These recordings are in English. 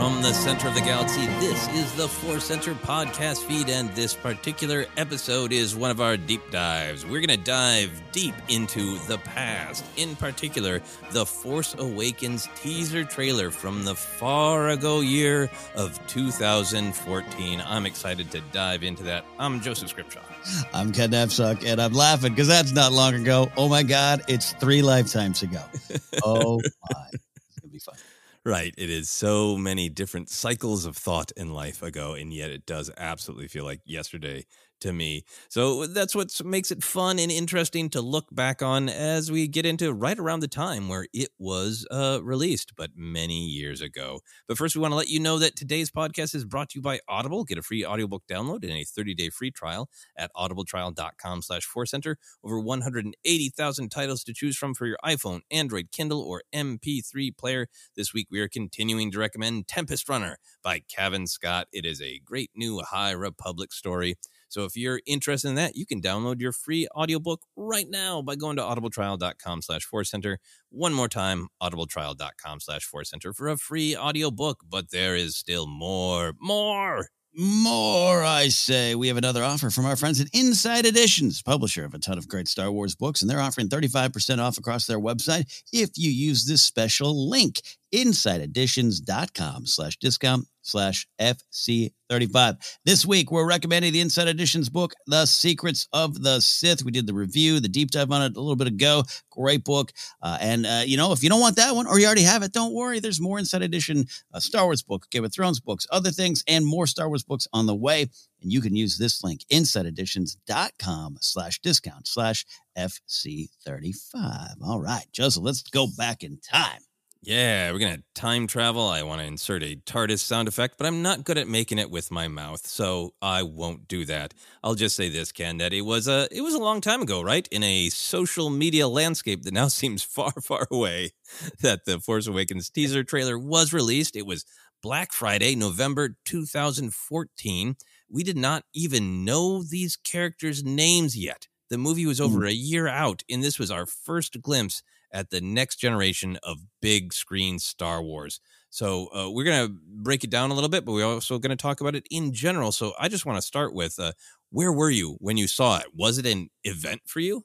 From the center of the galaxy, this is the Force Center podcast feed, and this particular episode is one of our deep dives. We're going to dive deep into the past, in particular, the Force Awakens teaser trailer from the far ago year of 2014. I'm excited to dive into that. I'm Joseph Scrimshaw. I'm Ken Napzok, and I'm laughing because that's not long ago. Oh my God, it's three lifetimes ago. Oh my. It's going to be fun. Right. It is so many different cycles of thought in life ago, and yet it does absolutely feel like yesterday to me. So that's what makes it fun and interesting to look back on as we get into right around the time where it was uh, released, but many years ago. But first, we want to let you know that today's podcast is brought to you by Audible. Get a free audiobook download and a 30-day free trial at audibletrial.com slash forcenter. Over 180,000 titles to choose from for your iPhone, Android, Kindle, or MP3 player. This week, we are continuing to recommend Tempest Runner by Cavan Scott. It is a great new High Republic story. So if you're interested in that, you can download your free audiobook right now by going to audibletrial.com slash center. One more time, audibletrial.com slash center for a free audiobook. But there is still more, more More, I say. We have another offer from our friends at Insight Editions, publisher of a ton of great Star Wars books, and they're offering 35% off across their website if you use this special link, insighteditions.com slash discount slash FC35. This week, we're recommending the Insight Editions book, The Secrets of the Sith. We did the review, the deep dive on it a little bit ago. Great book. Uh, and, uh, you know, if you don't want that one or you already have it, don't worry. There's more Insight Edition uh, Star Wars book, Game of Thrones books, other things, and more Star Wars books on the way. And you can use this link, insighteditions.com slash discount slash FC35. All right, Joseph, let's go back in time. Yeah, we're going to time travel. I want to insert a TARDIS sound effect, but I'm not good at making it with my mouth, so I won't do that. I'll just say this, Ken, that it was a it was a long time ago, right? In a social media landscape that now seems far, far away, that the Force Awakens teaser trailer was released. It was Black Friday, November 2014. We did not even know these characters' names yet. The movie was hmm. over a year out, and this was our first glimpse at the next generation of big screen Star Wars. So uh, we're going to break it down a little bit, but we're also going to talk about it in general. So I just want to start with uh, where were you when you saw it? Was it an event for you?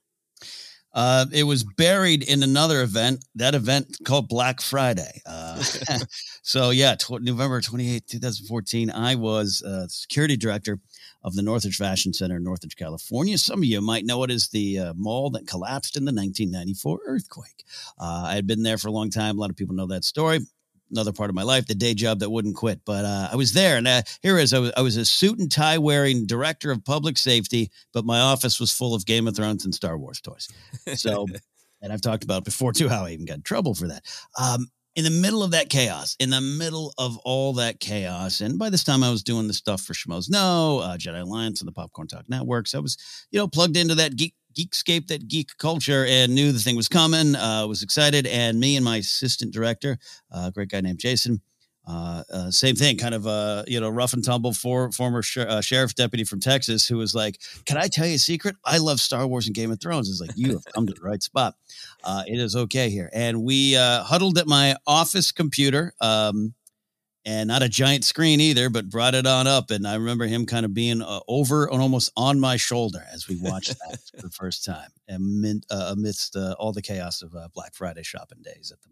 Uh, it was buried in another event, that event called Black Friday. Uh, so, yeah, tw- November 28, 2014, I was uh, security director of the Northridge Fashion Center in Northridge, California. Some of you might know it as the uh, mall that collapsed in the 1994 earthquake. Uh, I had been there for a long time. A lot of people know that story another part of my life, the day job that wouldn't quit. But uh, I was there, and uh, here is I was, I was a suit and tie wearing director of public safety, but my office was full of Game of Thrones and Star Wars toys. So, and I've talked about before too how I even got in trouble for that. Um, in the middle of that chaos, in the middle of all that chaos, and by this time I was doing the stuff for Schmoes Know, uh, Jedi Alliance, and the Popcorn Talk Networks. I was, you know, plugged into that geek Geekscape, that geek culture, and knew the thing was coming. Uh, was excited, and me and my assistant director, uh, a great guy named Jason, uh, uh, same thing, kind of uh, you know rough and tumble for former sh- uh, sheriff deputy from Texas who was like, "Can I tell you a secret? I love Star Wars and Game of Thrones." It's like you have come to the right spot. Uh, it is okay here, and we uh, huddled at my office computer. Um, and not a giant screen either, but brought it on up. And I remember him kind of being uh, over and almost on my shoulder as we watched that for the first time, amid, uh, amidst uh, all the chaos of uh, Black Friday shopping days at the.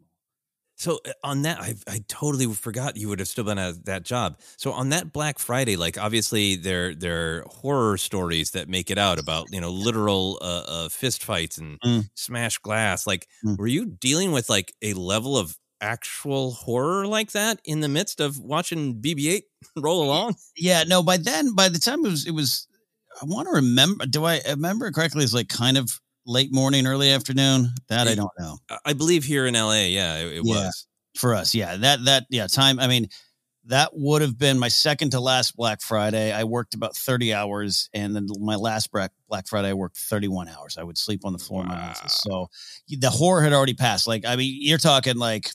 So uh, on that, I, I totally forgot you would have still been at that job. So on that Black Friday, like obviously there there are horror stories that make it out about you know literal uh, uh, fist fights and Mm. smash glass. Like, were you dealing with like a level of actual horror like that in the midst of watching BB-8 roll along? Yeah, no. By then, by the time it was, it was. I want to remember. Do I remember it correctly? It's like kind of late morning, early afternoon. That I don't know. I- believe here in LA, yeah, it, it Yeah. was. for us. Yeah, that that yeah time. I mean, that would have been my second to last Black Friday. I worked about thirty hours, and then my last Black Black Friday, I worked thirty one hours. I would sleep on the floor in my office. So the horror had already passed. Like I mean, you're talking like.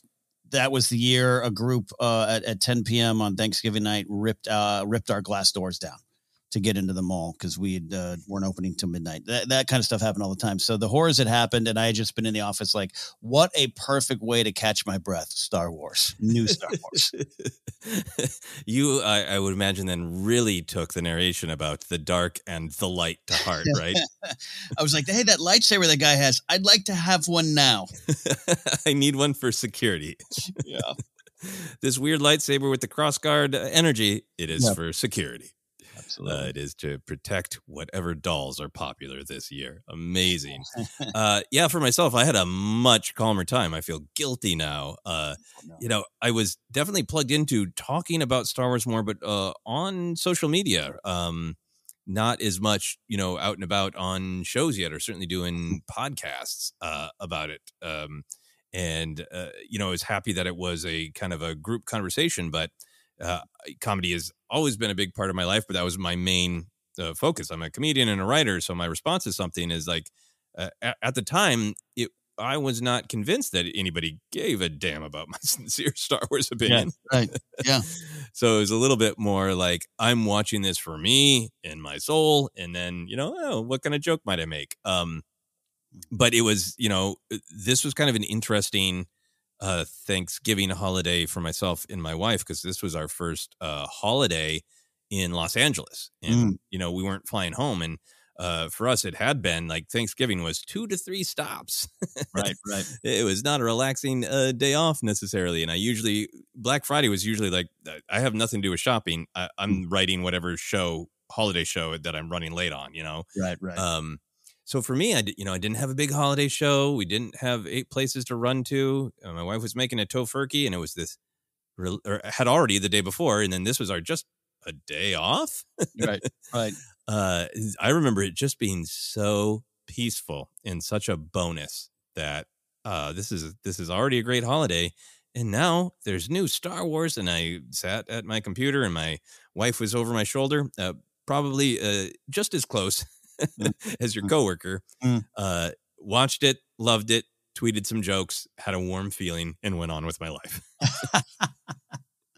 That was the year a group uh, at, at 10 p.m. on Thanksgiving night ripped uh, ripped our glass doors down to get into the mall because we uh, weren't opening till midnight. That, that kind of stuff happened all the time. So the horrors had happened, and I had just been in the office like, what a perfect way to catch my breath. Star Wars, new Star Wars. you, I, I would imagine, then really took the narration about the dark and the light to heart, right? I was like, hey, that lightsaber that guy has, I'd like to have one now. I need one for security. Yeah. this weird lightsaber with the crossguard uh, energy, it is Yeah. for security. Absolutely. Uh, it is to protect whatever dolls are popular this year. Amazing. uh, yeah, for myself, I had a much calmer time. I feel guilty now. Uh, You know, I was definitely plugged into talking about Star Wars more, but uh, on social media. Um, not as much, you know, out and about on shows yet, or certainly doing podcasts uh, about it. Um, and uh, you know, I was happy that it was a kind of a group conversation. But uh, comedy has always been a big part of my life, but that was my main uh, focus. I'm a comedian and a writer, so my response to something is like, uh, at, at the time, it I was not convinced that anybody gave a damn about my sincere Star Wars opinion. right. Yeah. so it was a little bit more like I'm watching this for me and my soul, and then you know, oh, what kind of joke might I make? Um, but it was, you know, this was kind of an interesting uh Thanksgiving holiday for myself and my wife because this was our first uh holiday in Los Angeles, and Mm. you know we weren't flying home, and uh, for us it had been like Thanksgiving was two to three stops. Right, right. it was not a relaxing uh, day off necessarily, and I usually Black Friday was usually like I have nothing to do with shopping. I, I'm writing whatever show holiday show that I'm running late on, you know. Right, right. Um, so for me, I did, you know I didn't have a big holiday show. We didn't have eight places to run to. Uh, my wife was making a tofurkey, and it was this or had already the day before, and then this was our just a day off. right, right. Uh, I remember it just being so peaceful and such a bonus that uh, this is this is already a great holiday. And now there's new Star Wars, and I sat at my computer, and my wife was over my shoulder, uh, probably uh, just as close as your coworker. Mm. Uh, watched it, loved it, tweeted some jokes, had a warm feeling, and went on with my life.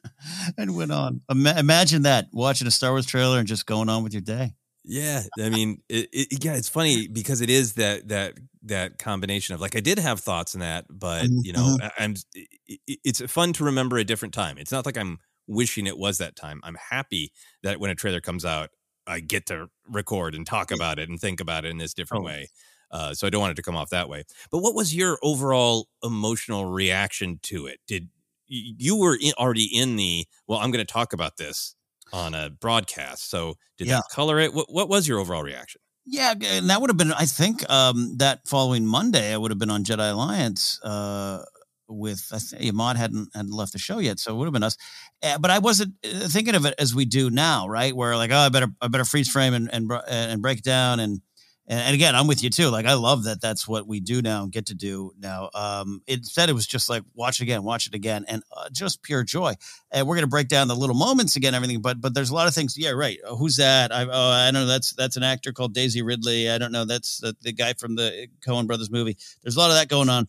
and went on. Ima- imagine that watching a Star Wars trailer and just going on with your day. Yeah, I mean, it, it, yeah, it's funny because it is that that that combination of like I did have thoughts in that, but you know, Mhm. I, I'm. It, it's fun to remember a different time. It's not like I'm wishing it was that time. I'm happy that when a trailer comes out, I get to record and talk about it and think about it in this different way. Uh, so I don't want it to come off that way. But what was your overall emotional reaction to it? Did you were in, already in the well? I'm going to talk about this on a broadcast. So did Yeah. that color it? What What was your overall reaction? Yeah, and that would have been, I think, um, that following Monday, I would have been on Jedi Alliance uh, with, think Ahmad hadn't hadn't left the show yet, so it would have been us. Uh, but I wasn't uh, thinking of it as we do now, right? Where like, oh, I better I better freeze frame and and and break down and. And again, I'm with you too. Like, I love that that's what we do now and get to do now. Um, instead, it was just like, watch it again, watch it again, and uh, just pure joy. And we're going to break down the little moments again, everything. But but there's a lot of things. Yeah, right. Uh, who's that? I, oh, I don't know. That's that's an actor called Daisy Ridley. I don't know. That's the, the guy from the Coen Brothers movie. There's a lot of that going on.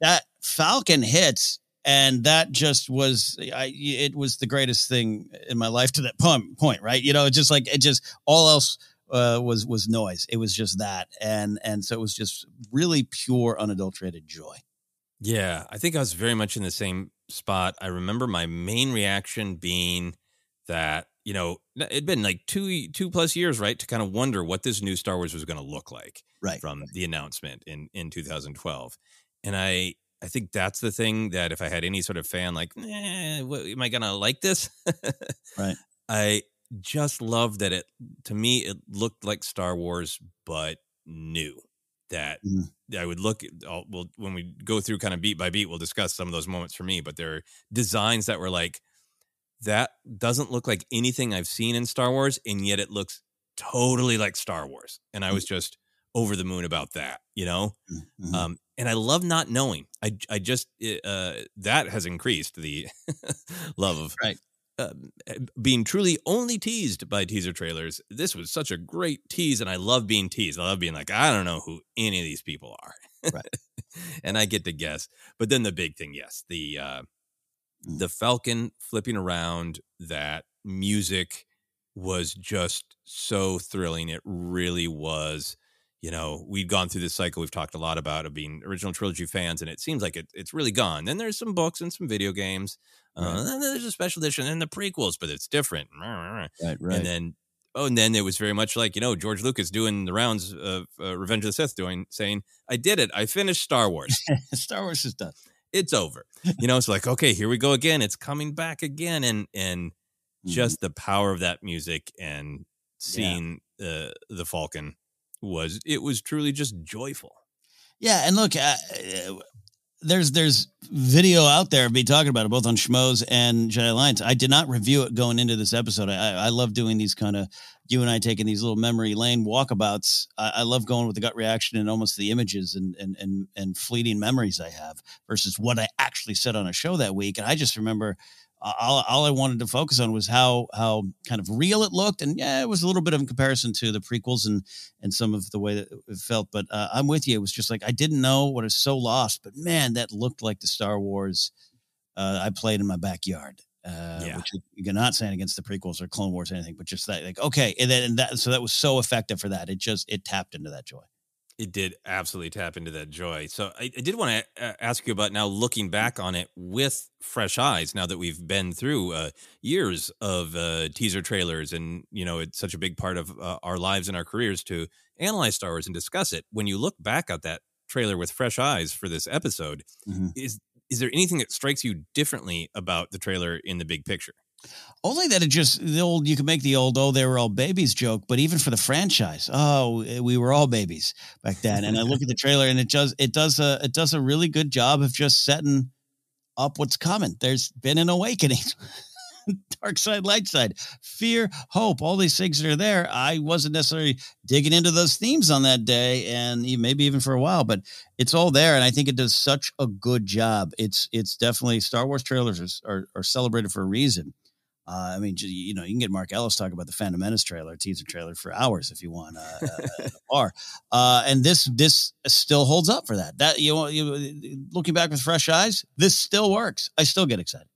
That Falcon hits, and that just was. I it was the greatest thing in my life to that point. Point right. You know, just like it just all else. Uh, was was noise. It was just that, and and so it was just really pure, unadulterated joy. Yeah, I think I was very much in the same spot. I remember my main reaction being that you know it'd been like two two plus years, right, to kind of wonder what this new Star Wars was going to look like, right, from the announcement in in 2012, and I I think that's the thing that if I had any sort of fan like, eh, what, am I going to like this? right. I just love that it to me it looked like Star Wars but new. That I would look at I'll, well when we go through kind of beat by beat, we'll discuss some of those moments for me. But there are designs that were like that doesn't look like anything I've seen in Star Wars, and yet it looks totally like Star Wars. And I was just over the moon about that, you know. Mm-hmm. Um, and I love not knowing. I I just uh, that has increased the love of right. Uh, being truly only teased by teaser trailers. This was such a great tease, and I love being teased. I love being like, I don't know who any of these people are, right? and I get to guess. But then the big thing, yes, the uh, Mm. the Falcon flipping around. That music was just so thrilling. It really was. You know, we'd gone through this cycle we've talked a lot about of being original trilogy fans, and it seems like it, it's really gone. Then there's some books and some video games. Uh, Right. then there's a special edition and the prequels, but it's different. Right, right. And then, oh, and then it was very much like you know George Lucas doing the rounds of uh, Revenge of the Sith, doing saying, "I did it. I finished Star Wars. Star Wars is done. It's over." You know, it's like okay, here we go again. It's coming back again, and and Mm-hmm. just the power of that music and seeing uh, the Falcon was it was truly just joyful. Yeah, and look, uh, there's there's video out there of me talking about it both on Schmoes and Jedi Alliance. I did not review it going into this episode. I, I love doing these kind of you and I taking these little memory lane walkabouts. I, I love going with the gut reaction and almost the images and and and and fleeting memories I have versus what I actually said on a show that week. And I just remember all, all I wanted to focus on was how how kind of real it looked, and yeah, it was a little bit of a comparison to the prequels and and some of the way that it felt. But uh, I'm with you. It was just like I didn't know what is so lost, but man, that looked like the Star Wars uh, I played in my backyard. Uh, Yeah. which you're not saying against the prequels or Clone Wars or anything, but just that like okay, and then and that so that was so effective for that. It just it tapped into that joy. It did absolutely tap into that joy. So I, I did want to uh, ask you about now looking back on it with fresh eyes. Now that we've been through uh, years of uh, teaser trailers, and you know it's such a big part of uh, our lives and our careers to analyze Star Wars and discuss it. When you look back at that trailer with fresh eyes for this episode, Mhm. is is there anything that strikes you differently about the trailer in the big picture? Only that it just the old you can make the old oh they were all babies joke, but even for the franchise, oh eh, we were all babies back then. And I look at the trailer and it does it does a it does a really good job of just setting up what's coming. There's been an awakening. Dark side, light side, fear, hope, all these things that are there. I wasn't necessarily digging into those themes on that day, and maybe even for a while, but it's all there, and I think it does such a good job. It's it's definitely Star Wars trailers are are, are celebrated for a reason. Uh, I mean, you know, you can get Mark Ellis talk about the Phantom Menace trailer, teaser trailer for hours if you want, uh, uh, a bar. Uh, and this this still holds up for that. That you know, you looking back with fresh eyes, this still works. I still get excited.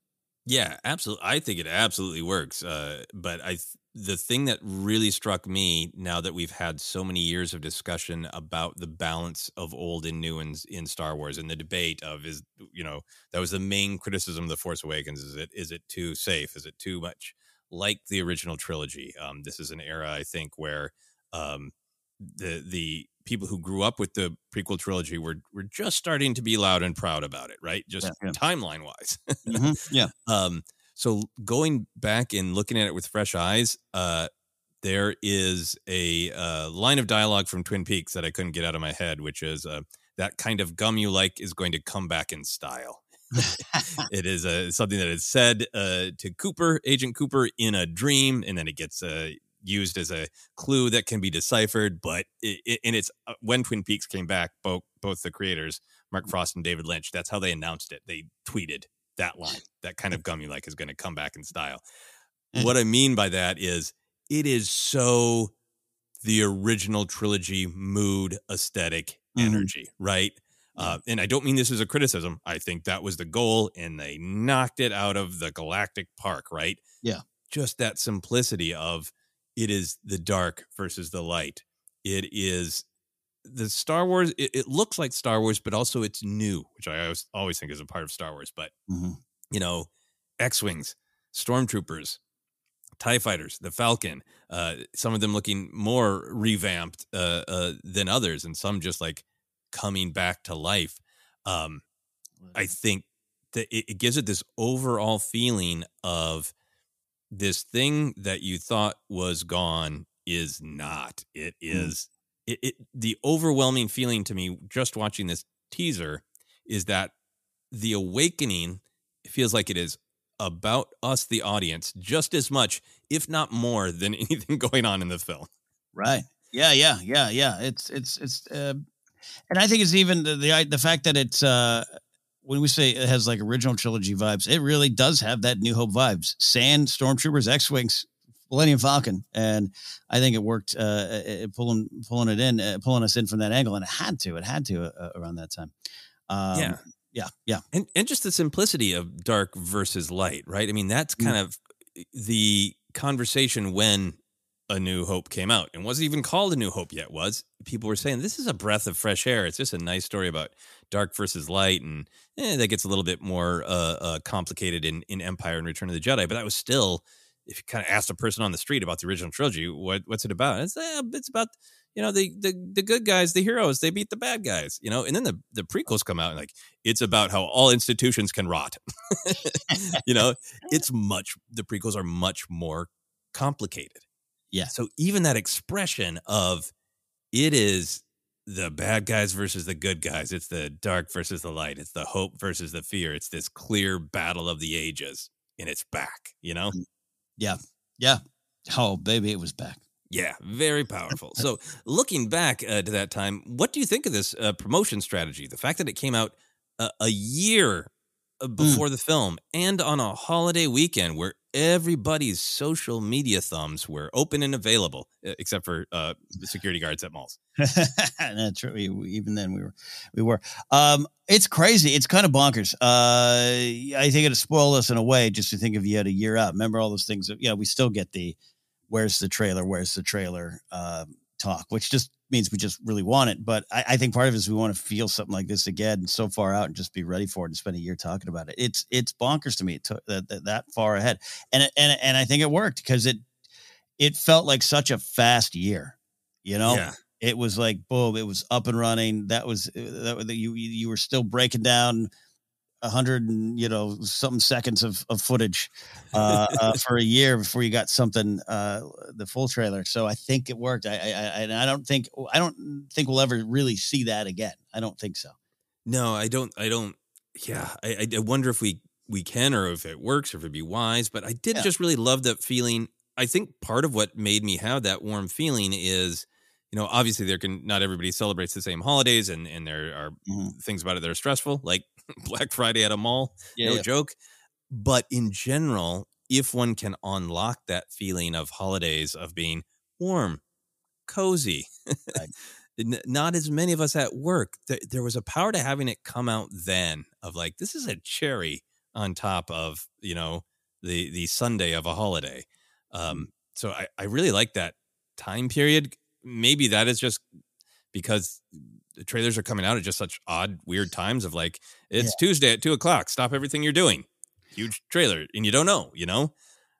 Yeah, absolutely. I think it absolutely works. Uh, but I, the thing that really struck me now that we've had so many years of discussion about the balance of old and new in, in Star Wars and the debate of is, you know, that was the main criticism of the Force Awakens. Is it is it too safe? Is it too much like the original trilogy? Um, this is an era I think where um, the the people who grew up with the prequel trilogy were were just starting to be loud and proud about it, right? Just Yeah, yeah. timeline wise. Mhm, Yeah. Um, so going back and looking at it with fresh eyes, uh, there is a uh, line of dialogue from Twin Peaks that I couldn't get out of my head, which is uh, that kind of gum you like is going to come back in style. it is uh, something that is said uh, to Cooper, Agent Cooper, in a dream, and then it gets uh, used as a clue that can be deciphered. But it, it, and it's uh, when Twin Peaks came back, both both the creators, Mark Frost and David Lynch, that's how they announced it. They tweeted that line, that kind of gummy like is going to come back in style. what I mean by that is it is so the original trilogy mood, aesthetic, Mhm. energy, right? Uh, and I don't mean this as a criticism. I think that was the goal, and they knocked it out of the galactic park, right? Yeah. Just that simplicity of it is the dark versus the light. It is the Star Wars. It, it looks like Star Wars, but also it's new, which I always, always think is a part of Star Wars. But Mhm. you know, X Wings, Stormtroopers, TIE Fighters, the Falcon, uh, some of them looking more revamped uh, uh, than others, and some just like coming back to life. Um, I think that it, it gives it this overall feeling of this thing that you thought was gone is not. It is it, it the overwhelming feeling to me just watching this teaser is that the awakening feels like it is about us the audience just as much if not more than anything going on in the film Right. Yeah. Yeah. Yeah. Yeah. It's it's it's, uh, and I think it's even the the, the fact that it's uh, when we say it has like original trilogy vibes, it really does have that New Hope vibes. Sand, Stormtroopers, X wings, Millennium Falcon, and I think it worked uh, uh, uh, pulling pulling it in, uh, pulling us in from that angle, and it had to, it had to uh, around that time. Um, Yeah. Yeah. Yeah. and and just the simplicity of dark versus light right i mean that's Mm. kind of the conversation when a new hope came out and wasn't even called a new hope yet was people were saying this is a breath of fresh air it's just a nice story about dark versus light and eh, that gets a little bit more uh, uh, complicated in, in empire and return of the jedi but that was still if you kind of asked a person on the street about the original trilogy what what's it about? It's, eh, it's about you know the, the the good guys the heroes they beat the bad guys you know? And then the the prequels come out and like it's about how all institutions can rot you know? It's much the prequels are much more complicated. Yeah. so even that expression of it is the bad guys versus the good guys it's the dark versus the light it's the hope versus the fear it's this clear battle of the ages and it's back you know Yeah. Yeah. Oh, baby, it was back. yeah, very powerful. So, looking back uh, to that time, what do you think of this uh, promotion strategy? The fact that it came out uh, a year uh, before the film and on a holiday weekend where everybody's social media thumbs were open and available, except for uh, the security guards at malls. That's true. We, even then, we were, we were. Um, it's crazy. It's kind of bonkers. Uh, I think it'll spoil us in a way just to think of you had a year out. Remember all those things? That, yeah, we still get the "Where's the trailer? Where's the trailer?" Uh, talk, which just means we just really want it. But I, I think part of it is we want to feel something like this again so far out and just be ready for it and spend a year talking about it. It's it's bonkers to me that, that that far ahead, and and and I think it worked because it it felt like such a fast year. You know, Yeah. it was like boom, it was up and running. That was uh, that you you were still breaking down a hundred and you know something seconds of, of footage uh, uh, for a year before you got something uh, the full trailer. So I think it worked. I, I, I I don't think I don't think we'll ever really see that again. I don't think so. No, I don't. I don't. Yeah, I, I wonder if we we can or if it works or if it'd be wise. But I did Yeah. just really love that feeling. I think part of what made me have that warm feeling is, you know, obviously there can not everybody celebrates the same holidays, and and there are Mhm. things about it that are stressful, like Black Friday at a mall. Yeah, no yeah. joke. But in general, if one can unlock that feeling of holidays of being warm, cozy, Right. not as many of us at work. There, there was a power to having it come out then of like this is a cherry on top of you know the the Sunday of a holiday. Um, so I I really like that time period. Maybe that is just because the trailers are coming out at just such odd, weird times of like it's Tuesday at two o'clock. Stop everything you're doing. Huge trailer, and you don't know, you know.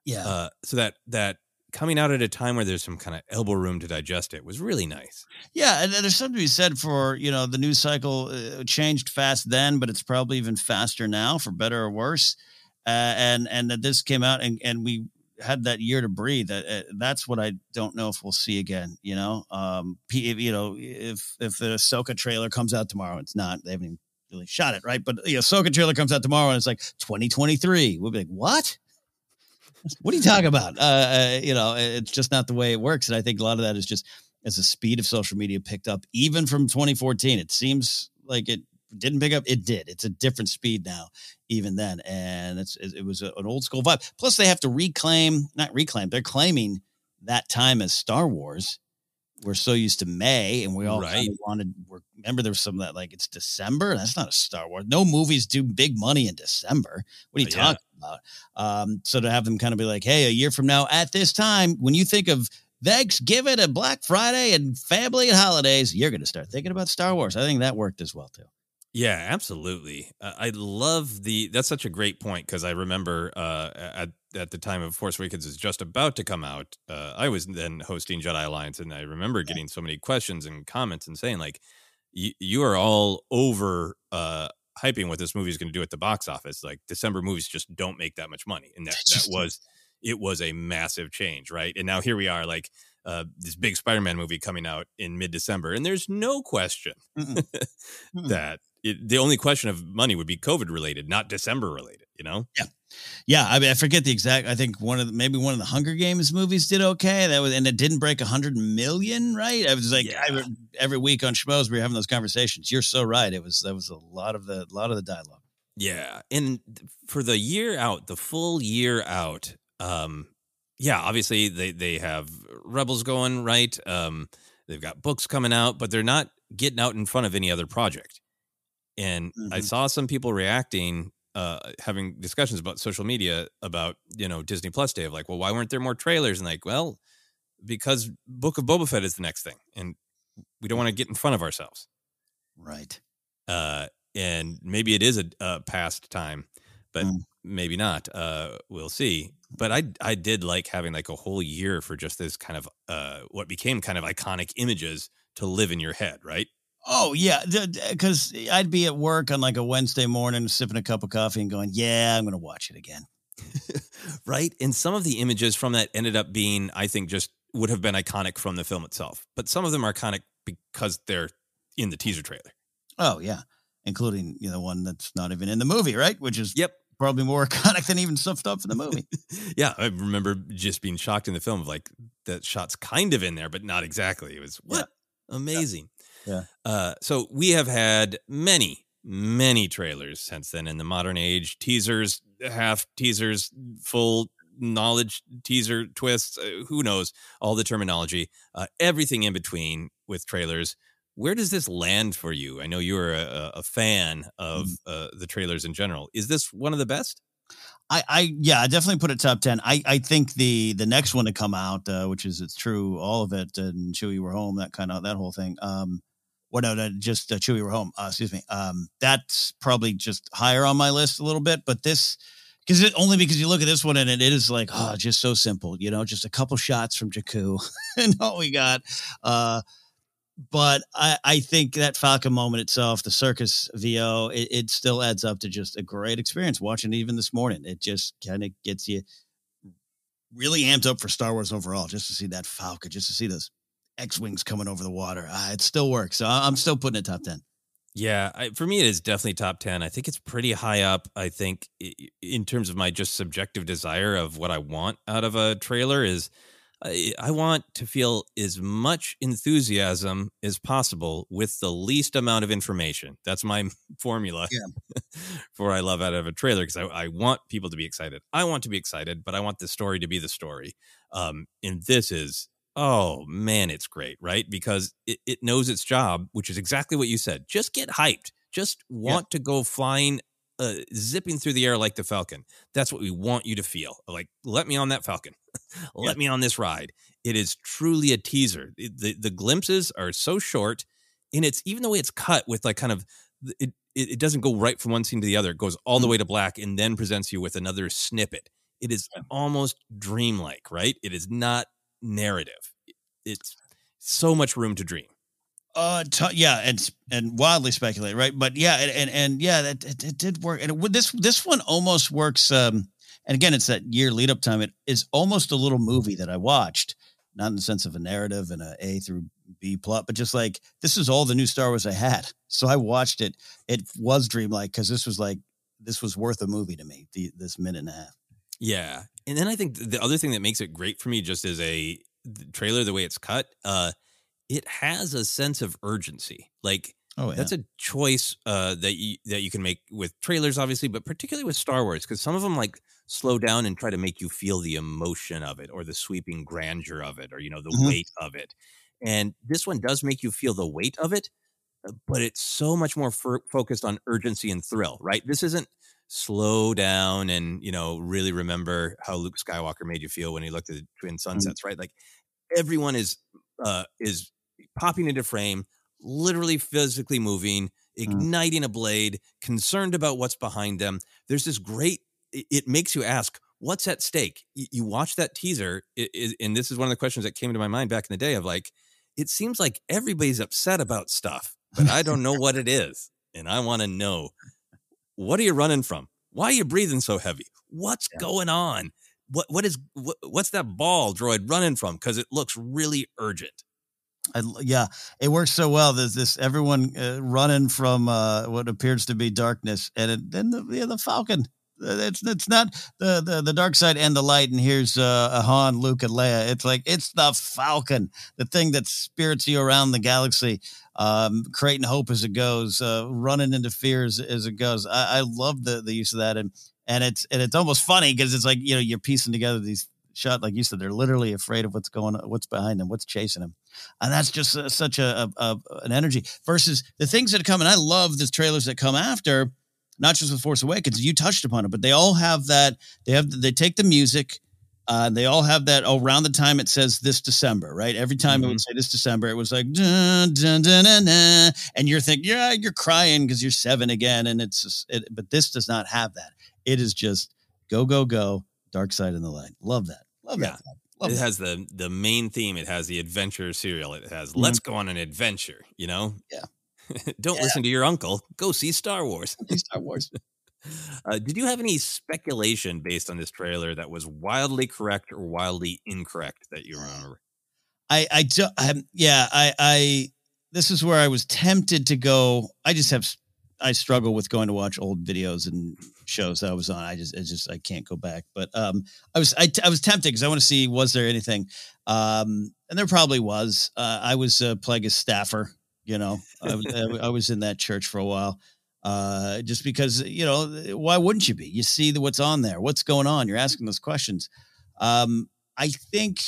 Yeah. Uh, so that that coming out at a time where there's some kind of elbow room to digest it was really nice. Yeah, and there's something to be said for you know the news cycle uh, changed fast then, but it's probably even faster now, for better or worse. Uh, and and that this came out and and we had that year to breathe. Uh, uh, that's what I don't know if we'll see again. You know, um, you know if if the Ahsoka trailer comes out tomorrow, it's not. They haven't even really shot it, right? But the Ahsoka trailer comes out tomorrow and it's like 2023. We'll be like, what? what are you talking about? Uh, uh, you know, it's just not the way it works. And I think a lot of that is just as the speed of social media picked up, even from 2014. It seems like it didn't pick up. It did. It's a different speed now, even then. And it's it, was an old school vibe. Plus, they have to reclaim, not reclaim. They're claiming that time as Star Wars. We're so used to May, and we all kind of wanted. Remember, there was some of that like it's December. That's not a Star Wars. No movies do big money in December. What are you yeah. talking about? Um, so to have them kind of be like, hey, a year from now at this time, when you think of Thanksgiving and Black Friday and family and holidays, you're going to start thinking about Star Wars. I think that worked as well too. Yeah, absolutely. Uh, I love the. That's such a great point because I remember uh, at at the time of Force Awakens is just about to come out. Uh, I was then hosting Jedi Alliance, and I remember getting so many questions and comments and saying like, "You are all over uh, hyping what this movie is going to do at the box office. Like December movies just don't make that much money, and that that was it was a massive change, right? And now here we are, like." Uh, this big Spider-Man movie coming out in mid-December, and there's no question that it, the only question of money would be COVID related, not December related. You know? Yeah, Yeah, I mean, I forget the exact. I think one of the, maybe one of the Hunger Games movies did okay. That was, and it didn't break a hundred million, right? I was like, Yeah. re- every week on Schmoes, we were having those conversations. You're so right. It was that was a lot of the lot of the dialogue. Yeah, and for the year out, the full year out, um, yeah, obviously they they have Rebels going right. Um, they've got books coming out, but they're not getting out in front of any other project. And I Mhm. saw some people reacting, uh, having discussions about social media about you know Disney Plus Day of like, well, why weren't there more trailers? And like, well, because Book of Boba Fett is the next thing, and we don't want to get in front of ourselves. Right. uh, and maybe it is a, a past time, but Mm. maybe not. Uh, we'll see. But I I did like having like a whole year for just this kind of uh, what became kind of iconic images to live in your head, right? Oh yeah, because I'd be at work on like a Wednesday morning, sipping a cup of coffee and going, "Yeah, I'm going to watch it again." right. And some of the images from that ended up being, I think, just would have been iconic from the film itself. But some of them are iconic because they're in the teaser trailer. Oh yeah, including you know one that's not even in the movie, right? Which is Yep. probably more iconic than even stuff in the movie. Yeah, I remember just being shocked in the film of like that shot's kind of in there, but not exactly. It was what amazing. Yeah. Uh, so we have had many, many trailers since then in the modern age. Teasers, half teasers, full knowledge teaser twists. Uh, who knows all the terminology? Uh, everything in between with trailers. Where does this land for you? I know you're a, a- fan of uh, the trailers in general. Is this one of the best? I, I yeah, I definitely put it top ten. I, I think the the next one to come out, uh, which is it's true, all of it, and Chewie we're home, that kind of that whole thing. Um, what no, no just uh, Chewie we're home. Uh, excuse me. Um, that's probably just higher on my list a little bit, but this because only because you look at this one and it is like oh, just so simple, you know, just a couple shots from Jakku and all we got. Uh, but I, I think that Falcon moment itself, the Serkis VO, it, it still adds up to just a great experience watching it even this morning. It just kind of gets you really amped up for Star Wars overall, just to see that Falcon, just to see those X Wings coming over the water. Uh, it still works. So I'm still putting it top 10. Yeah, I, for me, it is definitely top 10. I think it's pretty high up. I think in terms of my just subjective desire of what I want out of a trailer is I, I want to feel as much enthusiasm as possible with the least amount of information. That's my formula yeah. for I love out of a trailer because I, I, want people to be excited. I want to be excited, but I want the story to be the story. Um, and this is, oh man, it's great, right? Because it, it knows its job, which is exactly what you said. Just get hyped. Just want yeah. to go flying uh, zipping through the air like the Falcon. That's what we want you to feel. Like, let me on that Falcon. let yeah. me on this ride. It is truly a teaser. It, the the glimpses are so short, and it's even the way it's cut with like kind of it. It, it doesn't go right from one scene to the other. It goes all the mm-hmm. way to black and then presents you with another snippet. It is yeah. almost dreamlike, right? It is not narrative. It's so much room to dream. Uh, t- yeah, and and wildly speculate, right? But yeah, and and, and yeah, that it, it, did work. And it, this this one almost works. Um, and again, it's that year lead up time. It is almost a little movie that I watched, not in the sense of a narrative and a A through B plot, but just like this is all the new Star Wars I had. So I watched it. It was dreamlike because this was like this was worth a movie to me. The, this minute and a half. Yeah, and then I think the other thing that makes it great for me just as a trailer, the way it's cut. uh it has a sense of urgency. Like oh, yeah. that's a choice uh, that you that you can make with trailers, obviously, but particularly with Star Wars, because some of them like slow down and try to make you feel the emotion of it, or the sweeping grandeur of it, or you know the mm-hmm. weight of it. And this one does make you feel the weight of it, uh, but it's so much more f- focused on urgency and thrill. Right? This isn't slow down and you know really remember how Luke Skywalker made you feel when he looked at the twin mm-hmm. sunsets. Mm-hmm. Right? Like everyone is uh, is popping into frame, literally physically moving, mm. igniting a blade, concerned about what's behind them. There's this great, it makes you ask, what's at stake? You watch that teaser, and this is one of the questions that came into my mind back in the day of like, it seems like everybody's upset about stuff, but I don't know what it is. And I want to know what are you running from? Why are you breathing so heavy? What's yeah. going on? What what is what, what's that ball droid running from? Because it looks really urgent. I, yeah, it works so well. There's this everyone uh, running from uh, what appears to be darkness, and it, then the yeah, the Falcon. It's it's not the, the the dark side and the light. And here's uh, Han, Luke, and Leia. It's like it's the Falcon, the thing that spirits you around the galaxy, um, creating hope as it goes, uh, running into fears as it goes. I, I love the the use of that, and and it's and it's almost funny because it's like you know you're piecing together these shot, like you said, they're literally afraid of what's going on, what's behind them, what's chasing them, and that's just uh, such a, a, a, an energy. Versus the things that come, and I love the trailers that come after, not just with Force Awakens. You touched upon it, but they all have that. They have they take the music. Uh, they all have that around the time it says this December, right? Every time mm-hmm. it would mm-hmm. say this December, it was like, dun, dun, dun, dun, dun, and you're thinking, yeah, you're crying because you're seven again, and it's, just, it, but this does not have that. It is just go, go, go, dark side in the light. Love that. Love yeah. that. Love it that. has the the main theme. It has the adventure serial. It has mm-hmm. let's go on an adventure. You know. Yeah. Don't yeah. listen to your uncle. Go see Star Wars. Star Wars. Uh, did you have any speculation based on this trailer that was wildly correct or wildly incorrect that you remember? I I do, um, yeah I I this is where I was tempted to go. I just have I struggle with going to watch old videos and shows that I was on. I just, I just, I can't go back. But um, I was, I, I was tempted because I want to see was there anything, um, and there probably was. Uh, I was uh, Plagueis staffer. You know, I, I, was in that church for a while. Uh, just because you know, why wouldn't you be? You see the, what's on there, what's going on. You're asking those questions. Um, I think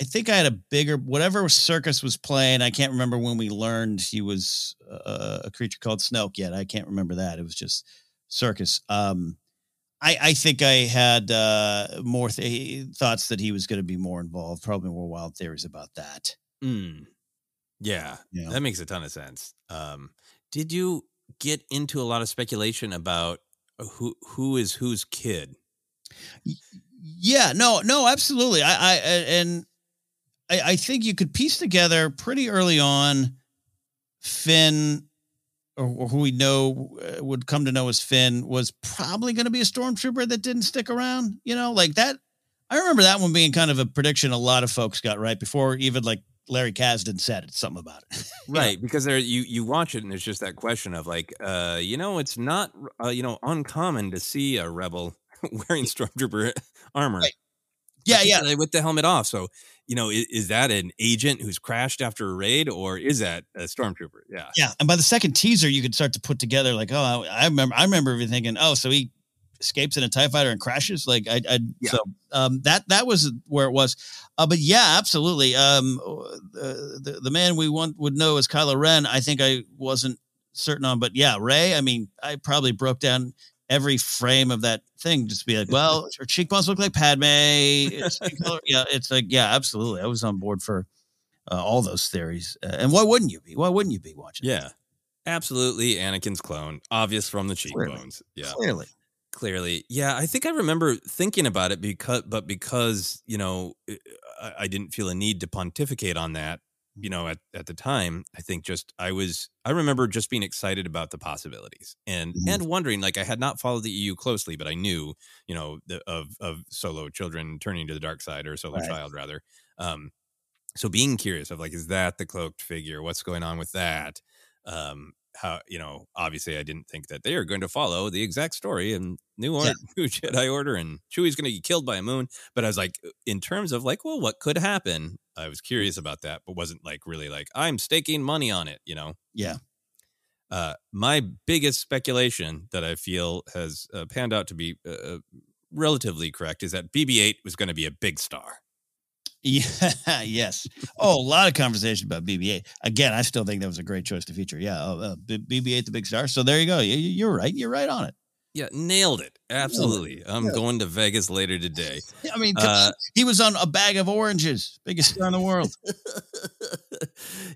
I think I had a bigger whatever Serkis was playing. I can't remember when we learned he was uh, a creature called Snoke yet. I can't remember that. It was just Serkis. Um, I, I think I had uh, more th- thoughts that he was going to be more involved. Probably more wild theories about that. Mm. Yeah, Yeah. that makes a ton of sense. Um, did you get into a lot of speculation about who who is whose kid? Yeah, no, no, absolutely. I, I and I, I think you could piece together pretty early on Finn, or, or who we know uh, would come to know as Finn, was probably going to be a stormtrooper that didn't stick around. You know, like that. I remember that one being kind of a prediction a lot of folks got right before even like Larry Kasdan said something about it. Right, because there you you watch it and there's just that question of like, uh, you know, it's not uh, you know uncommon to see a rebel wearing stormtrooper armor. Yeah, yeah. particularly with the helmet off. So, you know, is, is that an agent who's crashed after a raid, or is that a stormtrooper? Yeah, Yeah, and by the second teaser, you could start to put together like, oh, I, I remember, I remember thinking, oh, so he escapes in a Tie Fighter and crashes. Like, I, I so um, that that was where it was. Uh, but yeah, absolutely. Um, the, the the man we want would know as Kylo Ren. I think I wasn't certain on, but yeah, Rey. I mean, I probably broke down every frame of that thing just to be like, well, her cheekbones look like Padme. It's yeah, it's like, yeah, absolutely. I was on board for uh, all those theories. Uh, and why wouldn't you be? Why wouldn't you be watching? yeah, absolutely. Anakin's clone, obvious from the cheekbones. Yeah, Clearly. Clearly yeah i think i remember thinking about it because but because you know I, I didn't feel a need to pontificate on that you know at, at the time i think just i was i remember just being excited about the possibilities and Mhm. and wondering like i had not followed the eu closely but i knew you know the, of of solo children turning to the dark side or solo Right. child rather um so being curious of like is that the cloaked figure what's going on with that um how you know obviously i didn't think that they are going to follow the exact story and new, or- Yeah. new jedi order and chewie's going to get killed by a moon but i was like in terms of like well what could happen i was curious about that but wasn't like really like i'm staking money on it you know Yeah. uh my biggest speculation that i feel has uh, panned out to be uh, relatively correct is that bb8 was going to be a big star Yeah. yes. Oh, a lot of conversation about BB-8. Again, I still think that was a great choice to feature. Yeah. Oh, uh, BB-8, the big star. So there you go. You, you're right. You're right on it. yeah nailed it absolutely i'm Yeah. going to vegas later today I mean, Uh, he was on a bag of oranges, biggest star in the world.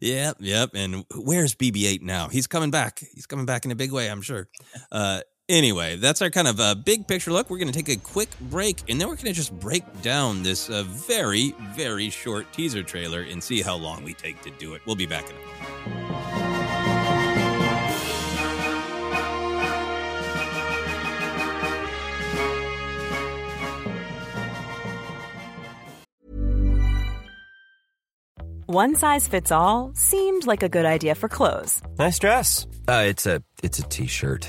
yep, yep. And where's BB-8 now? He's coming back. He's coming back in a big way, I'm sure. Uh, anyway, that's our kind of uh, big picture look. We're going to take a quick break, and then we're going to just break down this uh, very, very short teaser trailer and see how long we take to do it. We'll be back in a moment. One size fits all seemed like a good idea for clothes Nice dress. Uh, it's a it's a t-shirt.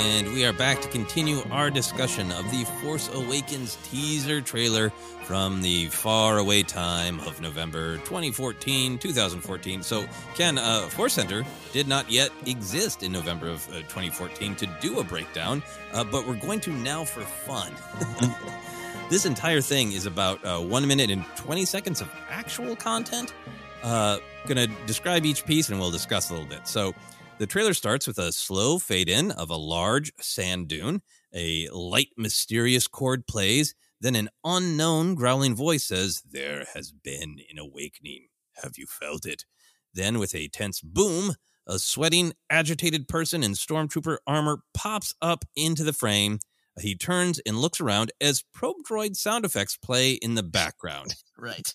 And we are back to continue our discussion of the Force Awakens teaser trailer from the far away time of November 2014, 2014. So, Ken, uh, Force Center did not yet exist in November of uh, 2014 to do a breakdown, uh, but we're going to now for fun. this entire thing is about uh, one minute and 20 seconds of actual content. Uh, to describe each piece and we'll discuss a little bit. So, the trailer starts with a slow fade in of a large sand dune. A light, mysterious chord plays. Then an unknown growling voice says, There has been an awakening. Have you felt it? Then, with a tense boom, a sweating, agitated person in stormtrooper armor pops up into the frame. He turns and looks around as probe droid sound effects play in the background. Right.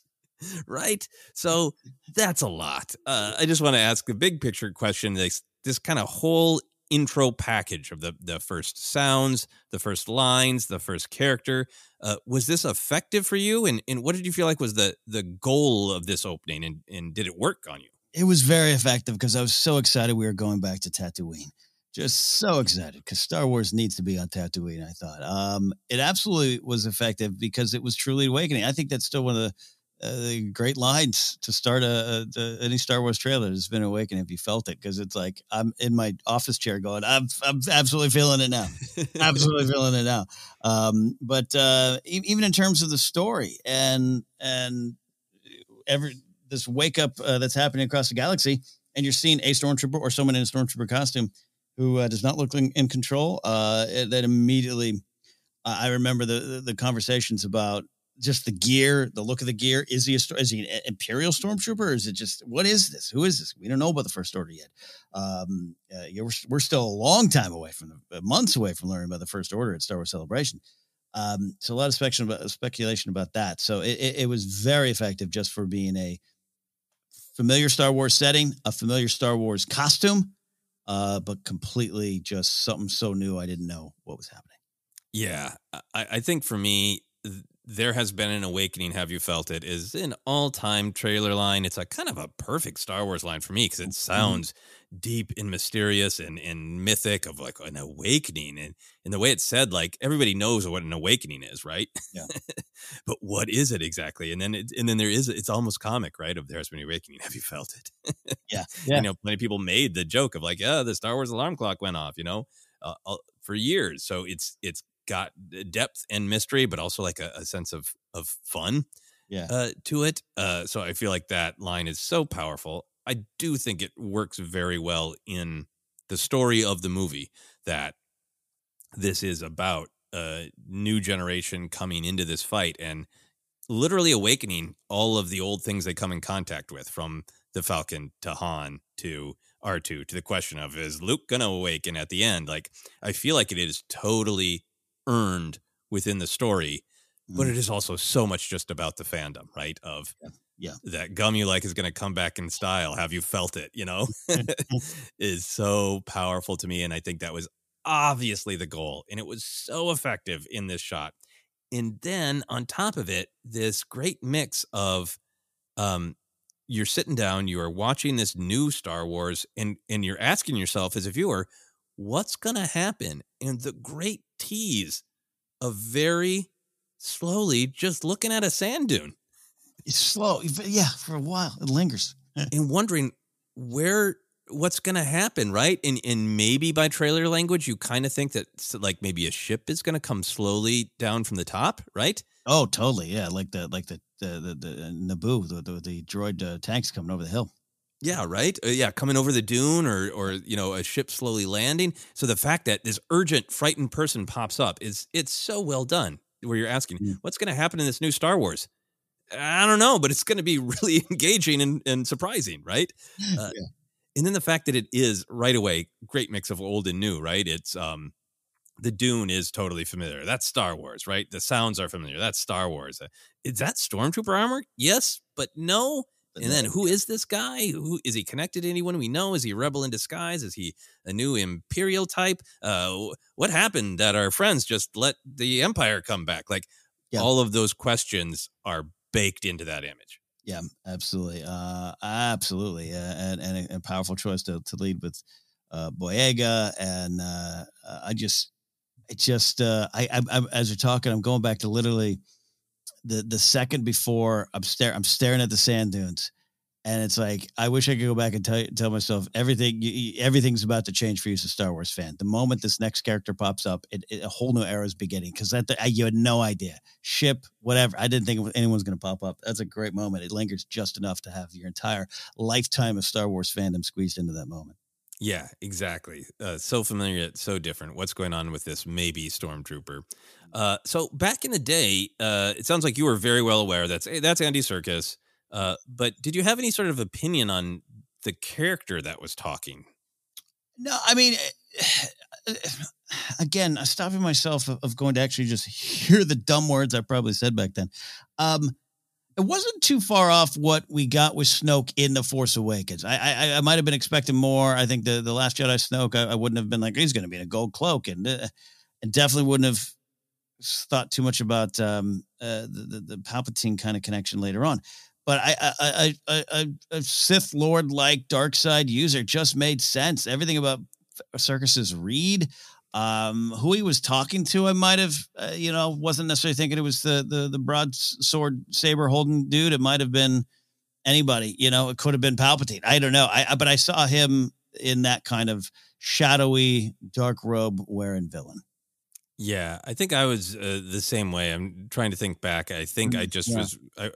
right? So that's a lot. Uh, I just want to ask a big picture question. This this kind of whole intro package of the the first sounds, the first lines, the first character. Uh, was this effective for you? And and what did you feel like was the the goal of this opening? And and did it work on you? It was very effective because I was so excited we were going back to Tatooine. Just so excited because Star Wars needs to be on Tatooine. I thought um, it absolutely was effective because it was truly awakening. I think that's still one of the uh, great lines to start a, a, any Star Wars trailer. It's been awakening if you felt it because it's like I'm in my office chair going, I'm I'm absolutely feeling it now, absolutely feeling it now. Um, but uh, even in terms of the story and and every this wake up uh, that's happening across the galaxy, and you're seeing a stormtrooper or someone in a stormtrooper costume who uh, does not look in, in control, uh, that immediately. I remember the the conversations about just the gear, the look of the gear. Is he a, is he an Imperial stormtrooper? Or is it just what is this? Who is this? We don't know about the First Order yet. Um, uh, we're, we're still a long time away from the uh, months away from learning about the First Order at Star Wars Celebration. Um, so a lot of speculation about, speculation about that. So it, it, it was very effective just for being a familiar Star Wars setting, a familiar Star Wars costume, uh, but completely just something so new I didn't know what was happening. Yeah, I, I think for me, there has been an awakening have you felt it is an all-time trailer line. It's a kind of a perfect star wars line for me because it mm-hmm. sounds deep and mysterious and, and mythic of like an awakening. And in the way it's said like everybody knows what an awakening is right? Yeah. But what is it exactly? And then it, and then there is it's almost comic right of there's been an awakening have you felt it? Yeah. Yeah. you know plenty of people made the joke of like yeah the star wars alarm clock went off you know uh, uh for years. So it's it's got depth and mystery, but also like a, a sense of of fun yeah. uh, to it. Uh, so I feel like that line is so powerful. I do think it works very well in the story of the movie that this is about a new generation coming into this fight and literally awakening all of the old things they come in contact with from the Falcon to Han to R2 to the question of is Luke going to awaken at the end? Like, I feel like it is totally earned within the story, mm. but it is also so much just about the fandom, right? Of yeah. Yeah. that gum you like is going to come back in style. Have you felt it? You know, is so powerful to me. And I think that was obviously the goal. And it was so effective in this shot. And then on top of it, this great mix of um, you're sitting down, you are watching this new Star Wars, and and you're asking yourself as a viewer, what's gonna happen? And the great tease of very slowly just looking at a sand dune. It's slow. Yeah, for a while. It lingers. and wondering where what's going to happen, right? And and maybe by trailer language, you kind of think that like maybe a ship is going to come slowly down from the top, right? Oh, totally. Yeah, like the like the the the, the Naboo, the the, the droid uh, tanks coming over the hill. Yeah, right. Uh, yeah, coming over the dune, or or you know, a ship slowly landing. So the fact that this urgent, frightened person pops up is it's so well done. Where you're asking, what's going to happen in this new Star Wars? I don't know, but it's going to be really engaging and, and surprising, right? Uh, And then the fact that it is right away great mix of old and new, right? It's um the Dune is totally familiar. That's Star Wars, right? The sounds are familiar. That's Star Wars. Uh, Is that Stormtrooper armor? Yes, but no. And then who is this guy? Who is he connected to anyone we know? Is he a rebel in disguise? Is he a new imperial type? Uh, what happened that our friends just let the empire come back? Like all of those questions are baked into that image. Yeah, absolutely. Uh, absolutely. Uh, and, and a, a powerful choice to, to lead with uh, Boyega. And uh, uh, I just, it just, uh, I, I, I, as you're talking, I'm going back to literally the, the second before I'm staring, I'm staring at the sand dunes. And it's like I wish I could go back and tell tell myself everything. You, everything's about to change for you as a Star Wars fan. The moment this next character pops up, it, it- a whole new era is beginning. Because that I, you had no idea. Ship, whatever. I didn't think anyone's going to pop up. That's a great moment. It lingers just enough to have your entire lifetime of Star Wars fandom squeezed into that moment. Yeah, exactly. Uh, so familiar yet so different. What's going on with this maybe stormtrooper? Uh, so back in the day, uh, it sounds like you were very well aware that's hey, that's Andy Serkis. Uh, but did you have any sort of opinion on the character that was talking? No, I mean, again, stopping myself of, of going to actually just hear the dumb words I probably said back then. Um, it wasn't too far off what we got with Snoke in the Force Awakens. I I, I might have been expecting more. I think the the Last Jedi Snoke, I, I wouldn't have been like he's going to be in a gold cloak, and uh, and definitely wouldn't have thought too much about um, uh, the, the the Palpatine kind of connection later on. But I I I I, a Sith Lord like dark side user just made sense. Everything about Serkis's read, um, who he was talking to, I might have, uh, you know, wasn't necessarily thinking it was the the the broadsword saber holding dude. It might have been anybody. You know, it could have been Palpatine. I don't know. I but I saw him in that kind of shadowy dark robe wearing villain. Yeah, I think I was uh, the same way. I'm trying to think back. I think I Mm, just yeah. was. I,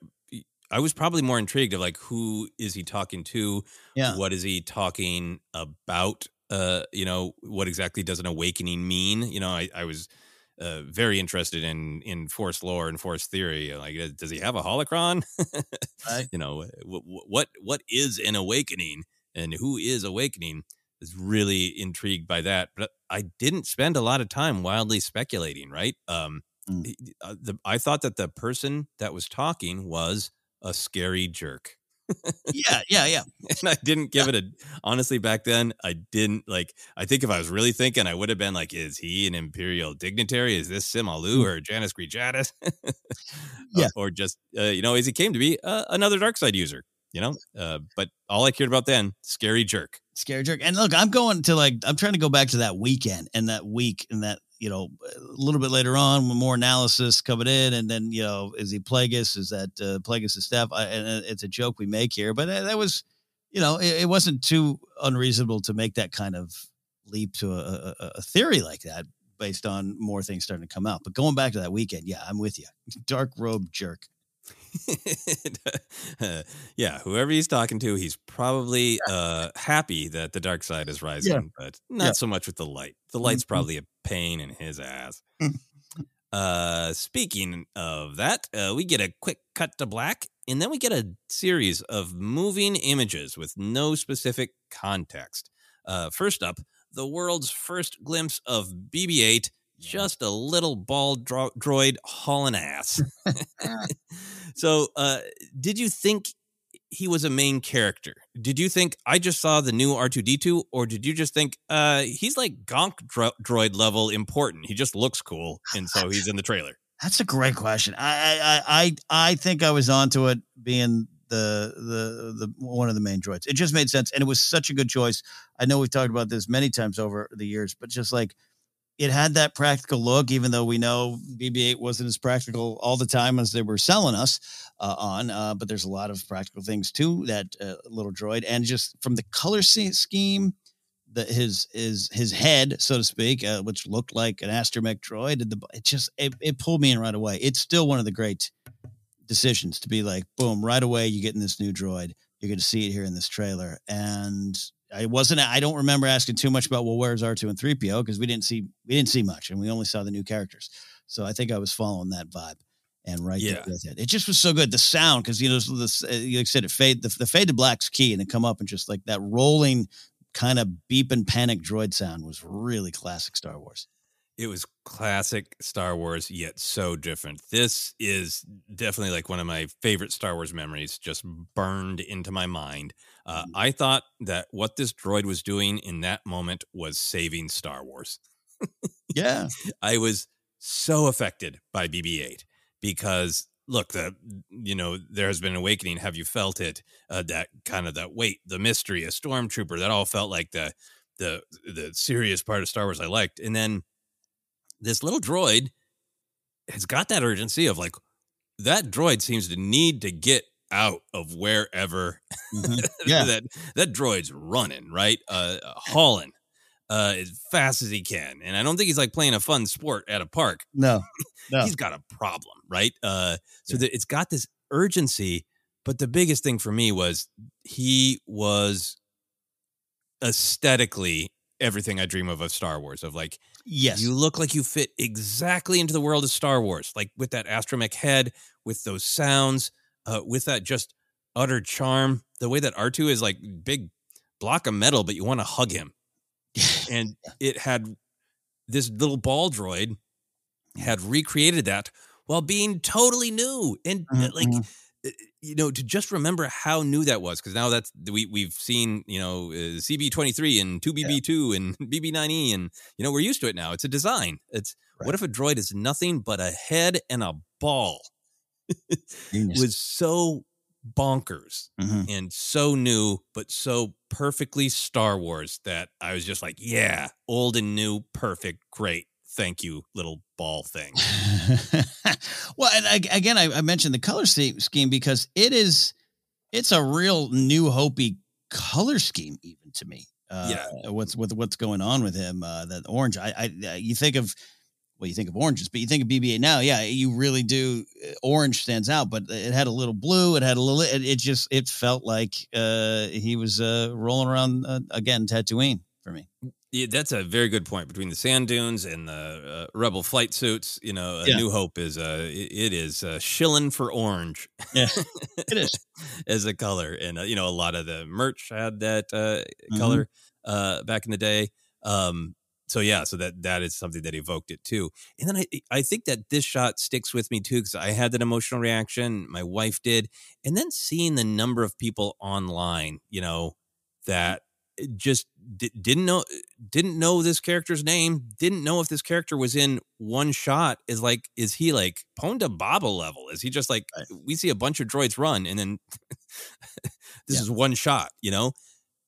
I was probably more intrigued of like who is he talking to? Yeah. What is he talking about? Uh, you know, what exactly does an awakening mean? You know, I, I was uh, very interested in in Force lore and Force theory. Like, uh, does he have a holocron? Right. You know, what what what is an awakening and who is awakening? is really intrigued by that, but I didn't spend a lot of time wildly speculating. Right? Um, Mm. uh, the, I thought that the person that was talking was a scary jerk. Yeah, yeah, yeah. And I didn't give it a honestly back then. I didn't like. I think if I was really thinking, I would have been like, "Is he an imperial dignitary? Is this Sim Aloo or Janus Greejatus? Yeah. or just uh, you know, as he came to be uh, another dark side user. You know, uh, but all I cared about then, scary jerk. Scary jerk. And look, I'm going to like I'm trying to go back to that weekend and that week and that you know a little bit later on more analysis coming in and then you know is he Plagueis? Is that uh, Plagueis' staff? I, and uh, it's a joke we make here, but uh, that was you know it, it wasn't too unreasonable to make that kind of leap to a, a, a theory like that based on more things starting to come out. But going back to that weekend, yeah, I'm with you. Dark robe jerk. yeah, whoever he's talking to, he's probably uh, happy that the dark side is rising, but not Yeah. so much with the light. The light's Mhm. probably a pain in his ass. uh, speaking of that, uh, we get a quick cut to black, and then we get a series of moving images with no specific context. Uh, first up, the world's first glimpse of BB 8 just a little bald dro- droid hauling ass. so, uh, did you think he was a main character? Did you think I just saw the new R two D two, or did you just think uh, he's like Gonk dro- droid level important? He just looks cool, and so he's in the trailer. That's a great question. I I I I think I was onto it being the the the one of the main droids. It just made sense, and it was such a good choice. I know we've talked about this many times over the years, but just like it had that practical look, even though we know BB-8 wasn't as practical all the time as they were selling us uh, on. Uh, but there's a lot of practical things to that uh, little droid, and just from the color scheme, the his his his head, so to speak, uh, which looked like an astromech droid, the it just it, it pulled me in right away. It's still one of the great decisions to be like, boom, right away you get in this new droid. You're going to see it here in this trailer, and I wasn't. I don't remember asking too much about well, where's R two and three PO because we didn't see we didn't see much, and we only saw the new characters. So I think I was following that vibe and right Yeah. there with it. It just was so good. The sound because you know this, uh, like I said, it fade the, the fade to black's key, and it come up and just like that rolling kind of beep and panic droid sound was really classic Star Wars. It was classic Star Wars, yet so different. This is definitely like one of my favorite Star Wars memories, just burned into my mind. Uh, I thought that what this droid was doing in that moment was saving Star Wars. Yeah. I was so affected by BB 8 because look, the you know, there has been an awakening. Have you felt it? Uh, that kind of that weight, the mystery, a stormtrooper, that all felt like the the the serious part of Star Wars I liked. And then this little droid has got that urgency of like that droid seems to need to get out of wherever Yeah. that that droid's running right? Uh hauling uh as fast as he can and i don't think he's like playing a fun sport at a park. No, no. he's got a problem right? Uh so that it's got this urgency but the biggest thing for me was he was aesthetically everything i dream of of star wars of like Yes. you look like you fit exactly into the world of star wars like with that astromech head with those sounds uh with that just utter charm. The way that r2 is like big block of metal but you want to hug him. And it had this little ball droid had recreated that while being totally new and uh, like uh, you know to just remember how new that was because now that's we we've seen you know uh, CB23 and 2BB2 and BB9E and you know we're used to it now. It's a design. It's what if a droid is nothing but a head and a ball? Genius. was so bonkers Mhm. and so new but so perfectly Star Wars that I was just like yeah old and new perfect great thank you little ball thing well, and I, again, I, I mentioned the color scheme because it is, it's a real new hopey color scheme, even to me. Uh, Yeah. What's with what's going on with him? Uh, that orange. I, I, you think of, well, you think of oranges, but you think of BB-8 now. Yeah, you really do. uh, Orange stands out, but it had a little blue. It had a little. It, it just it felt like uh, he was uh, rolling around uh, again Tatooine for me. Yeah, that's a very good point between the sand dunes and the uh, rebel flight suits. You know, a Yeah. New Hope is uh, it, is uh, shilling for orange. Yeah, it is as a color, and uh, you know, a lot of the merch had that uh, Mhm. color uh, back in the day. Um, so yeah, so that that is something that evoked it too. And then I I think that this shot sticks with me too because I had that emotional reaction. My wife did, and then seeing the number of people online, you know, that just di- didn't know didn't know this character's name didn't know if this character was in one shot is like is he like ponda baba level? Is he just like we see a bunch of droids run and then this is one shot you know?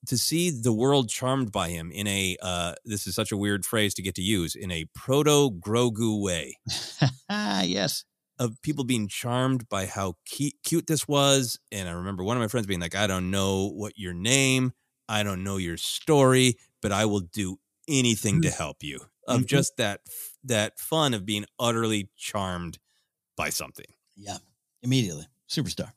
To see the world charmed by him in a uh this is such a weird phrase to get to use in a proto grogu way. Yes. Of people being charmed by how cu- cute this was. And I remember one of my friends being like, I don't know what your name, I don't know your story, but I will do anything to help you. Of Mhm. just that that fun of being utterly charmed by something. Yeah, immediately superstar.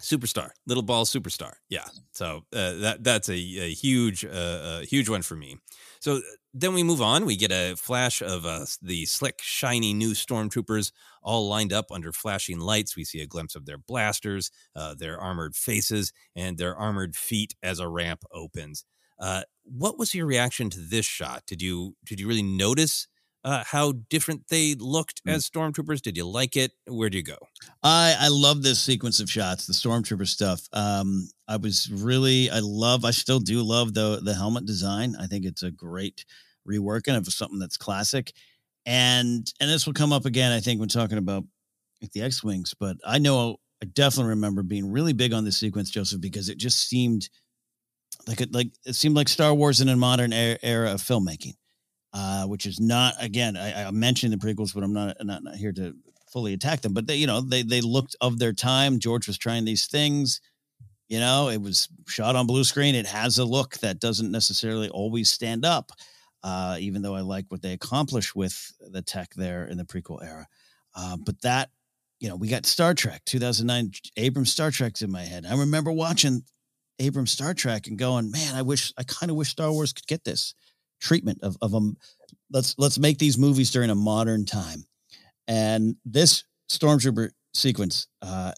Superstar, little ball superstar. Yeah. So uh, that that's a, a huge uh, uh, huge one for me. So uh, then we move on. We get a flash of uh, the slick, shiny new stormtroopers all lined up under flashing lights. We see a glimpse of their blasters, uh, their armored faces, and their armored feet as a ramp opens. What was your reaction to this shot? Did you did you really notice uh, how different they looked Mm. as stormtroopers? Did you like it? Where do you go? I I love this sequence of shots, the stormtrooper stuff. Um, I was really I love I still do love the the helmet design. I think it's a great reworking of something that's classic. And and this will come up again, I think, when talking about the X Wings. But I know I definitely remember being really big on this sequence, Joseph, because it just seemed like it like it seemed like Star Wars in a modern era, era of filmmaking, uh, which is not again. I, I mentioned the prequels, but I'm not not, not here to fully attack them. But they, you know, they they looked of their time. George was trying these things. You know, it was shot on blue screen. It has a look that doesn't necessarily always stand up. Uh, even though I like what they accomplished with the tech there in the prequel era, uh, but that you know, we got Star Trek 2009 Abrams Star Trek's in my head. I remember watching Abrams Star Trek and going, man, I wish I kind of wish Star Wars could get this treatment of of them. Let's let's make these movies during a modern time. And this stormtrooper sequence uh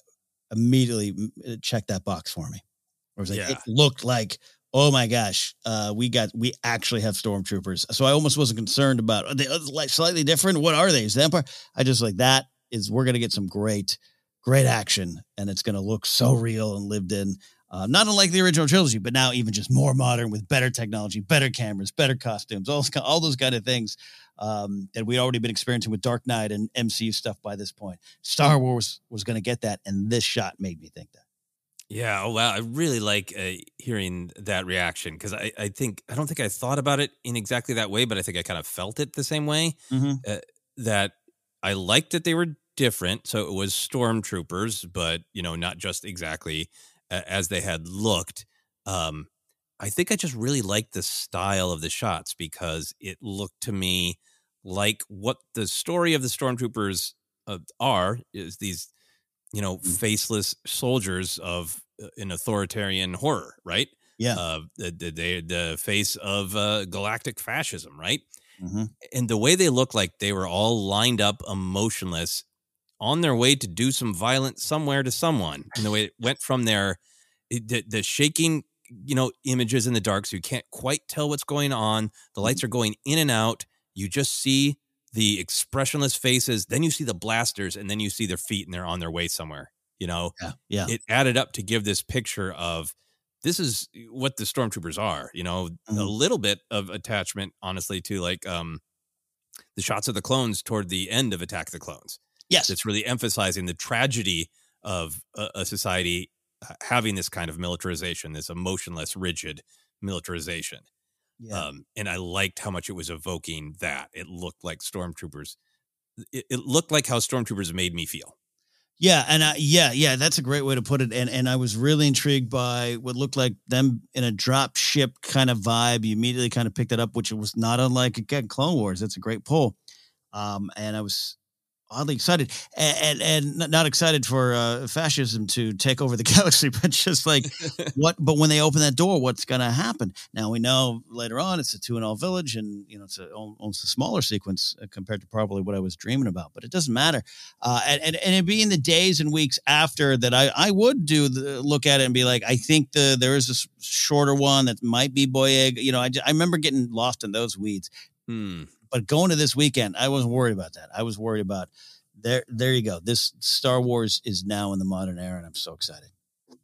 immediately mm, checked that box for me. It was like Yeah. it looked like oh my gosh, uh, we got we actually have stormtroopers. So I almost wasn't concerned about are they like slightly different. What are they? Is the Empire? I just like that is we're gonna get some great, great action, and it's gonna look so real and lived in. Uh, not unlike the original trilogy, but now even just more modern with better technology, better cameras, better costumes, all those, all those kind of things um, that we'd already been experiencing with Dark Knight and MCU stuff by this point. Star Wars was going to get that, and this shot made me think that. Yeah, oh wow, I really like uh, hearing that reaction because I, I think I don't think I thought about it in exactly that way, but I think I kind of felt it the same way. Mm-hmm. Uh, that I liked that they were different, so it was stormtroopers, but you know, not just exactly as they had looked. Um, I think I just really liked the style of the shots because it looked to me like what the story of the stormtroopers uh, are is these you know faceless soldiers of uh, an authoritarian horror right Yeah. uh the the, the, face of uh, galactic fascism right Mm-hmm. and the way they look like they were all lined up emotionless on their way to do some violence somewhere to someone and the way it went from there the, the shaking you know images in the dark so you can't quite tell what's going on the lights are going in and out you just see the expressionless faces then you see the blasters and then you see their feet and they're on their way somewhere you know Yeah. Yeah. it added up to give this picture of this is what the stormtroopers are you know a Mhm. little bit of attachment honestly to like um the shots of the clones toward the end of attack of the clones yes it's really emphasizing the tragedy of a, a society having this kind of militarization this emotionless rigid militarization Yeah. um, and I liked how much it was evoking that. It looked like stormtroopers. It, it looked like how stormtroopers made me feel. Yeah, and uh, yeah, yeah, that's a great way to put it. And and I was really intrigued by what looked like them in a drop ship kind of vibe. You immediately kind of picked it up, which was not unlike again Clone Wars. That's a great pull. Um, and I was oddly excited, and and, and not excited for uh, fascism to take over the galaxy, but just like what. But when they open that door, what's going to happen? Now we know later on it's a Tuanul village, and you know it's a, almost a smaller sequence uh, compared to probably what I was dreaming about. But it doesn't matter. Uh, and, and and it being the days and weeks after that, I I would do the look at it and be like, I think the there is a s- shorter one that might be Boyega. You know, I, I remember getting lost in those weeds. Hmm. But going to this weekend, I wasn't worried about that. I was worried about there. There you go. This Star Wars is now in the modern era, and I'm so excited.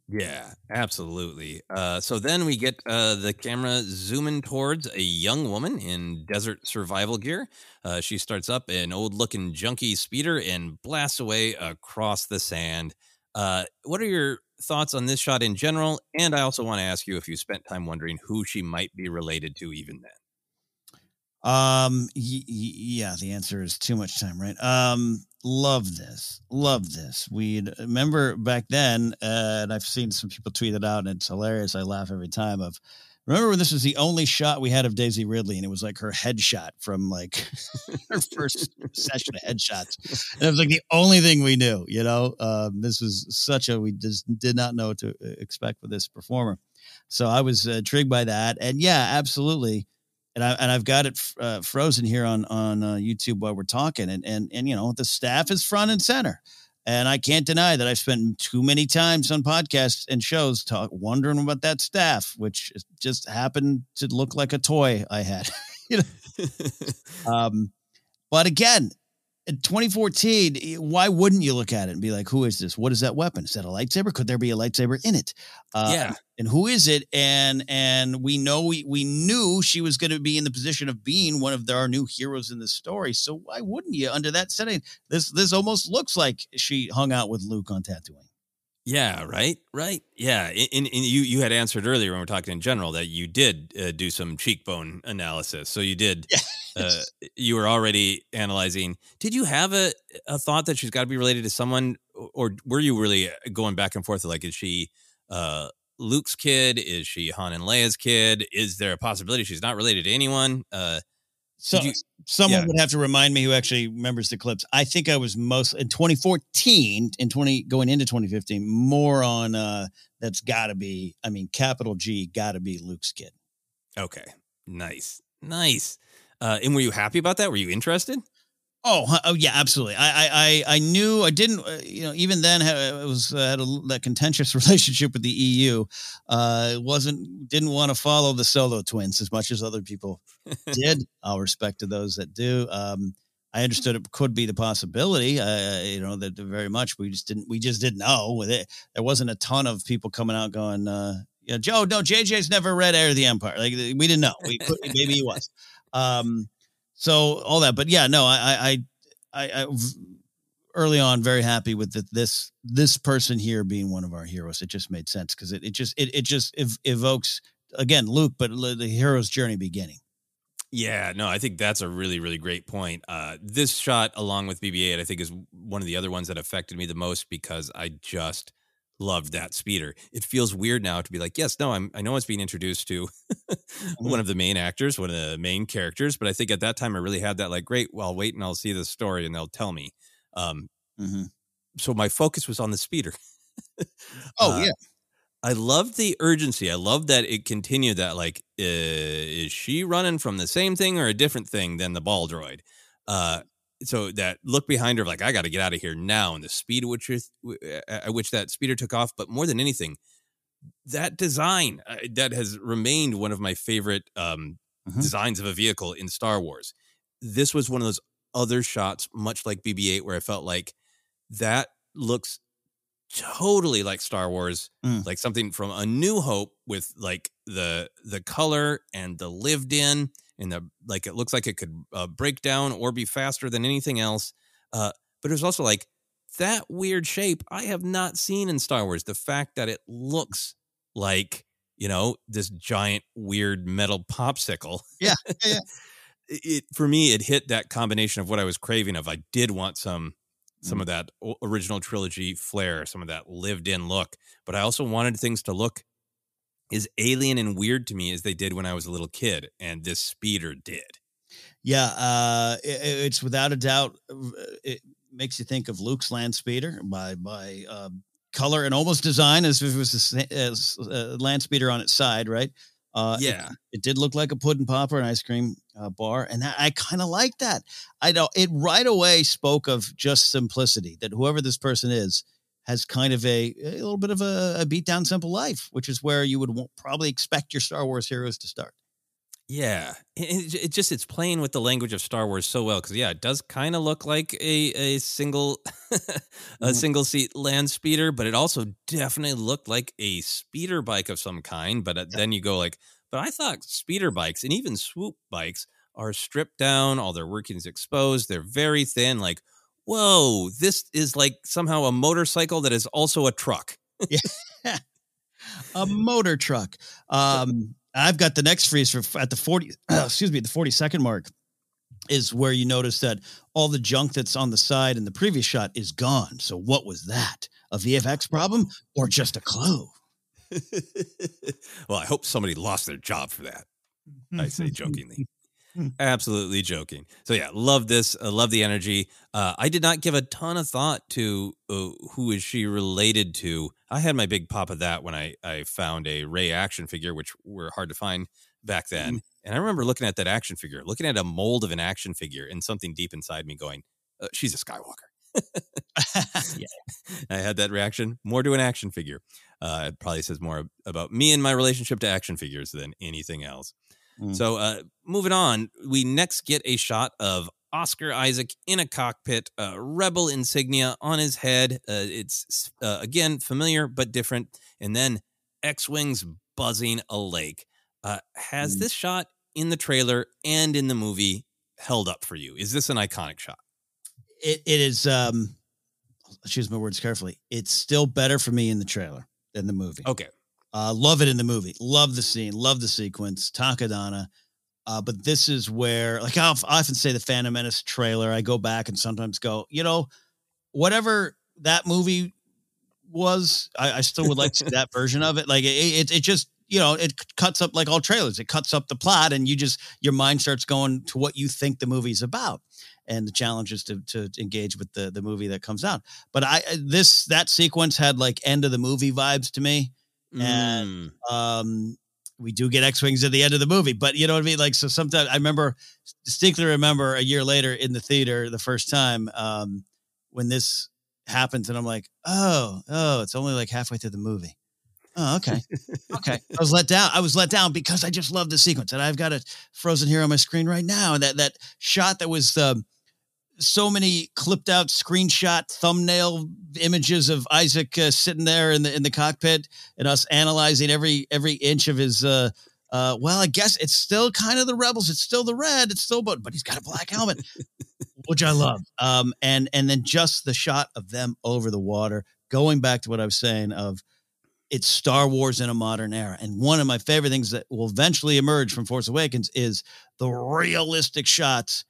Yeah, absolutely. Uh, so then we get uh, the camera zooming towards a young woman in desert survival gear. Uh, she starts up an old looking junky speeder and blasts away across the sand. Uh, what are your thoughts on this shot in general? And I also want to ask you if you spent time wondering who she might be related to even then. Um, y- y- yeah, the answer is too much time, right? Um, love this, love this. We remember back then, uh, and I've seen some people tweet it out, and it's hilarious. I laugh every time. Of remember when this was the only shot we had of Daisy Ridley, and it was like her headshot from like her first session of headshots, and it was like the only thing we knew. You know, um, this was such a we just did not know what to uh, expect with this performer. So I was uh, intrigued by that, and yeah, absolutely and I and I've got it uh, frozen here on on uh, YouTube while we're talking, and and and you know the staff is front and center, and I can't deny that I've spent too many times on podcasts and shows talk wondering about that staff, which just happened to look like a toy I had. you know, um, But again, in 2014, why wouldn't you look at it and be like, who is this? What is that weapon? Is that a lightsaber? Could there be a lightsaber in it? Uh, Yeah. And who is it? And and we know we we knew she was going to be in the position of being one of our new heroes in the story. So why wouldn't you under that setting? This this almost looks like she hung out with Luke on Tatooine. Yeah, right, right. Yeah, and, and you you had answered earlier when we are talking in general that you did uh, do some cheekbone analysis. So you did. uh, you were already analyzing. Did you have a a thought that she's got to be related to someone, or were you really going back and forth? Like, is she uh, Luke's kid? Is she Han and Leia's kid? Is there a possibility she's not related to anyone? So you- someone yeah. would have to remind me who actually remembers the clips. I think I was most in 2014 and 20 going into 2015 more on uh that's got to be I mean capital G got to be Luke's kid. Okay, nice, nice. Uh, and were you happy about that? Were you interested? Oh, oh yeah, absolutely. I I I, I knew I didn't uh, you know even then it was uh, had a, that contentious relationship with the EU. Uh wasn't didn't want to follow the solo twins as much as other people did. I'll respect to those that do. Um I understood it could be the possibility, uh, you know, that very much. We just didn't, we just didn't know with it. There wasn't a ton of people coming out going, uh, yeah, Joe, no, JJ's never read Heir of the Empire. Like we didn't know. We could, maybe he was. Um, so all that, but yeah, no, I, I, I, I early on very happy with the, this this person here being one of our heroes. It just made sense because it, it just it, it just ev- evokes again Luke, but the hero's journey beginning. Yeah, no, I think that's a really, really great point. Uh, this shot, along with BB-8, I think is one of the other ones that affected me the most because I just loved that speeder. It feels weird now to be like, yes, no, I'm, I know it's being introduced to one of the main actors, one of the main characters, but I think at that time I really had that like, great, well, I'll wait and I'll see the story and they'll tell me. Um, So my focus was on the speeder. Oh Uh, yeah. I loved the urgency. I love that it continued that like uh, is she running from the same thing or a different thing than the ball droid? Uh so that look behind her of like I got to get out of here now and the speed at which at which that speeder took off, but more than anything that design uh, that has remained one of my favorite um designs of a vehicle in Star Wars. This was one of those other shots much like BB-8 where I felt like that looks totally like Star Wars, Mm. like something from A New Hope with like the the color and the lived in and the like. It looks like it could uh, break down or be faster than anything else. Uh, but it was also like that weird shape I have not seen in Star Wars. The fact that it looks like you know this giant weird metal popsicle. Yeah, yeah. it for me it hit that combination of what I was craving of. I did want some Mm. some of that original trilogy flair, some of that lived in look, but I also wanted things to look as alien and weird to me as they did when I was a little kid, and this speeder did. Yeah, uh, i- i- it's without a doubt. uh, It makes you think of Luke's land speeder by by uh, color and almost design as if it was a as a land speeder on its side, right? Uh, Yeah. it, did look like a pudding popper, an ice cream uh, bar, and I, I kind of like that. I know it right away spoke of just simplicity. That whoever this person is has kind of a, a little bit of a, a beat down simple life, which is where you would wa- probably expect your Star Wars heroes to start. Yeah, it, it- just it's playing with the language of Star Wars so well because yeah, it does kind of look like a a single a single seat land speeder, but it also definitely looked like a speeder bike of some kind. But uh, then you go like, but I thought speeder bikes and even swoop bikes are stripped down, all their workings exposed, they're very thin. Like, whoa, this is like somehow a motorcycle that is also a truck. yeah. a motor truck. Um, I've got the next freeze for at the 40, excuse me, the 40 second mark is where you notice that all the junk that's on the side in the previous shot is gone. So what was that? A VFX problem or just a clue? well, I hope somebody lost their job for that. I say jokingly. Absolutely joking. So yeah, love this. Uh, love the energy. Uh, I did not give a ton of thought to uh, who is she related to. I had my big pop of that when I I found a Rey action figure, which were hard to find back then. And I remember looking at that action figure, looking at a mold of an action figure, and something deep inside me going, uh, "She's a Skywalker." I had that reaction more to an action figure. Uh, it probably says more about me and my relationship to action figures than anything else. Mm. So, uh, moving on, we next get a shot of Oscar Isaac in a cockpit, uh, rebel insignia on his head. Uh, it's uh, again familiar but different. And then X Wings buzzing a lake. Uh, has Mm. this shot in the trailer and in the movie held up for you? Is this an iconic shot? It it is. Um, choose my words carefully. It's still better for me in the trailer than the movie. Okay. Uh, love it in the movie. Love the scene. Love the sequence. Takodana. Uh, but this is where, like, I often say the Phantom Menace trailer. I go back and sometimes go, you know, whatever that movie was, I, I still would like to see that version of it. Like, it, it, it just, you know, it cuts up like all trailers. It cuts up the plot, and you just your mind starts going to what you think the movie's about, and the challenge is to to engage with the the movie that comes out. But I this that sequence had like end of the movie vibes to me and um we do get x-wings at the end of the movie but you know what i mean? Like so sometimes i remember distinctly remember a year later in the theater the first time um when this happens and i'm like oh oh it's only like halfway through the movie. Oh okay. Okay. I was let down i was let down because i just love the sequence and i've got it frozen here on my screen right now and that that shot that was um so many clipped out screenshot thumbnail images of Isaac uh, sitting there in the in the cockpit and us analyzing every every inch of his uh uh well I guess it's still kind of the rebels. It's still the red. It's still but but he's got a black helmet which I love. Um and and then just the shot of them over the water going back to what I was saying of it's Star Wars in a modern era. And one of my favorite things that will eventually emerge from Force Awakens is the realistic shots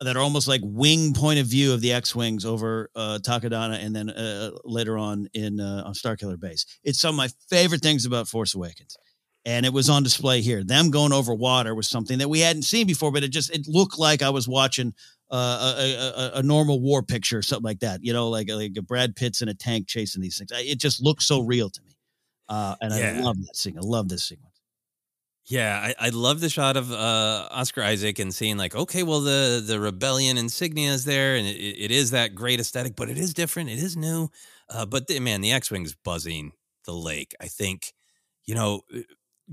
that are almost like wing point of view of the X-wings over uh, Takodana, and then uh, later on in uh, on Starkiller Base. It's some of my favorite things about Force Awakens, and it was on display here. Them going over water was something that we hadn't seen before, but it just it looked like I was watching uh, a, a, a- normal war picture, or something like that. You know, like like a Brad Pitt's in a tank chasing these things. I- It just looks so real to me, uh, and I love that scene. I love this sequence. Yeah, I, I love the shot of uh, Oscar Isaac and seeing like, okay, well the the rebellion insignia is there, and it, it is that great aesthetic, but it is different, it is new. Uh, but the, man, the X wings buzzing the lake. I think, you know, uh,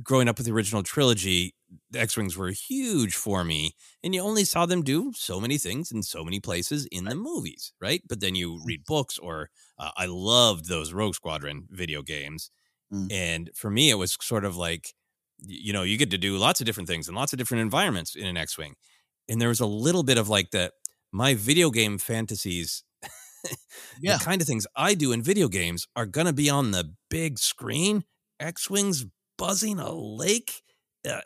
growing up with the original trilogy, the X wings were huge for me, and you only saw them do so many things in so many places in the movies, right? But then you read books, or uh, I loved those Rogue Squadron video games, and for me, it was sort of like you know, you get to do lots of different things in lots of different environments in an X Wing. And there was a little bit of like that, my video game fantasies, Yeah. the kind of things I do in video games are going to be on the big screen. X Wings buzzing a lake. Uh,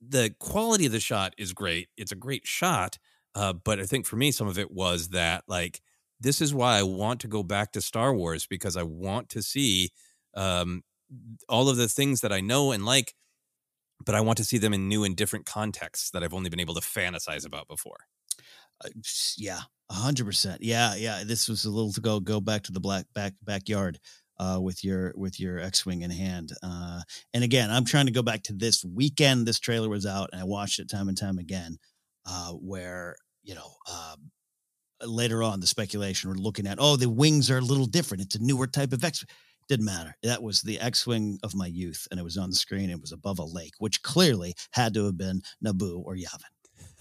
the quality of the shot is great. It's a great shot. Uh, but I think for me, some of it was that, like, this is why I want to go back to Star Wars because I want to see um, all of the things that I know and like, but I want to see them in new and different contexts that I've only been able to fantasize about before. Uh, yeah, hundred percent. Yeah, yeah. This was a little to go go back to the black back backyard uh, with your with your X wing in hand. Uh, and again, I'm trying to go back to this weekend. This trailer was out, and I watched it time and time again. Uh, where you know. Um, Later on, the speculation we're looking at, oh, the wings are a little different. It's a newer type of X. Didn't matter. That was the X-wing of my youth, and it was on the screen. It was above a lake, which clearly had to have been Naboo or Yavin.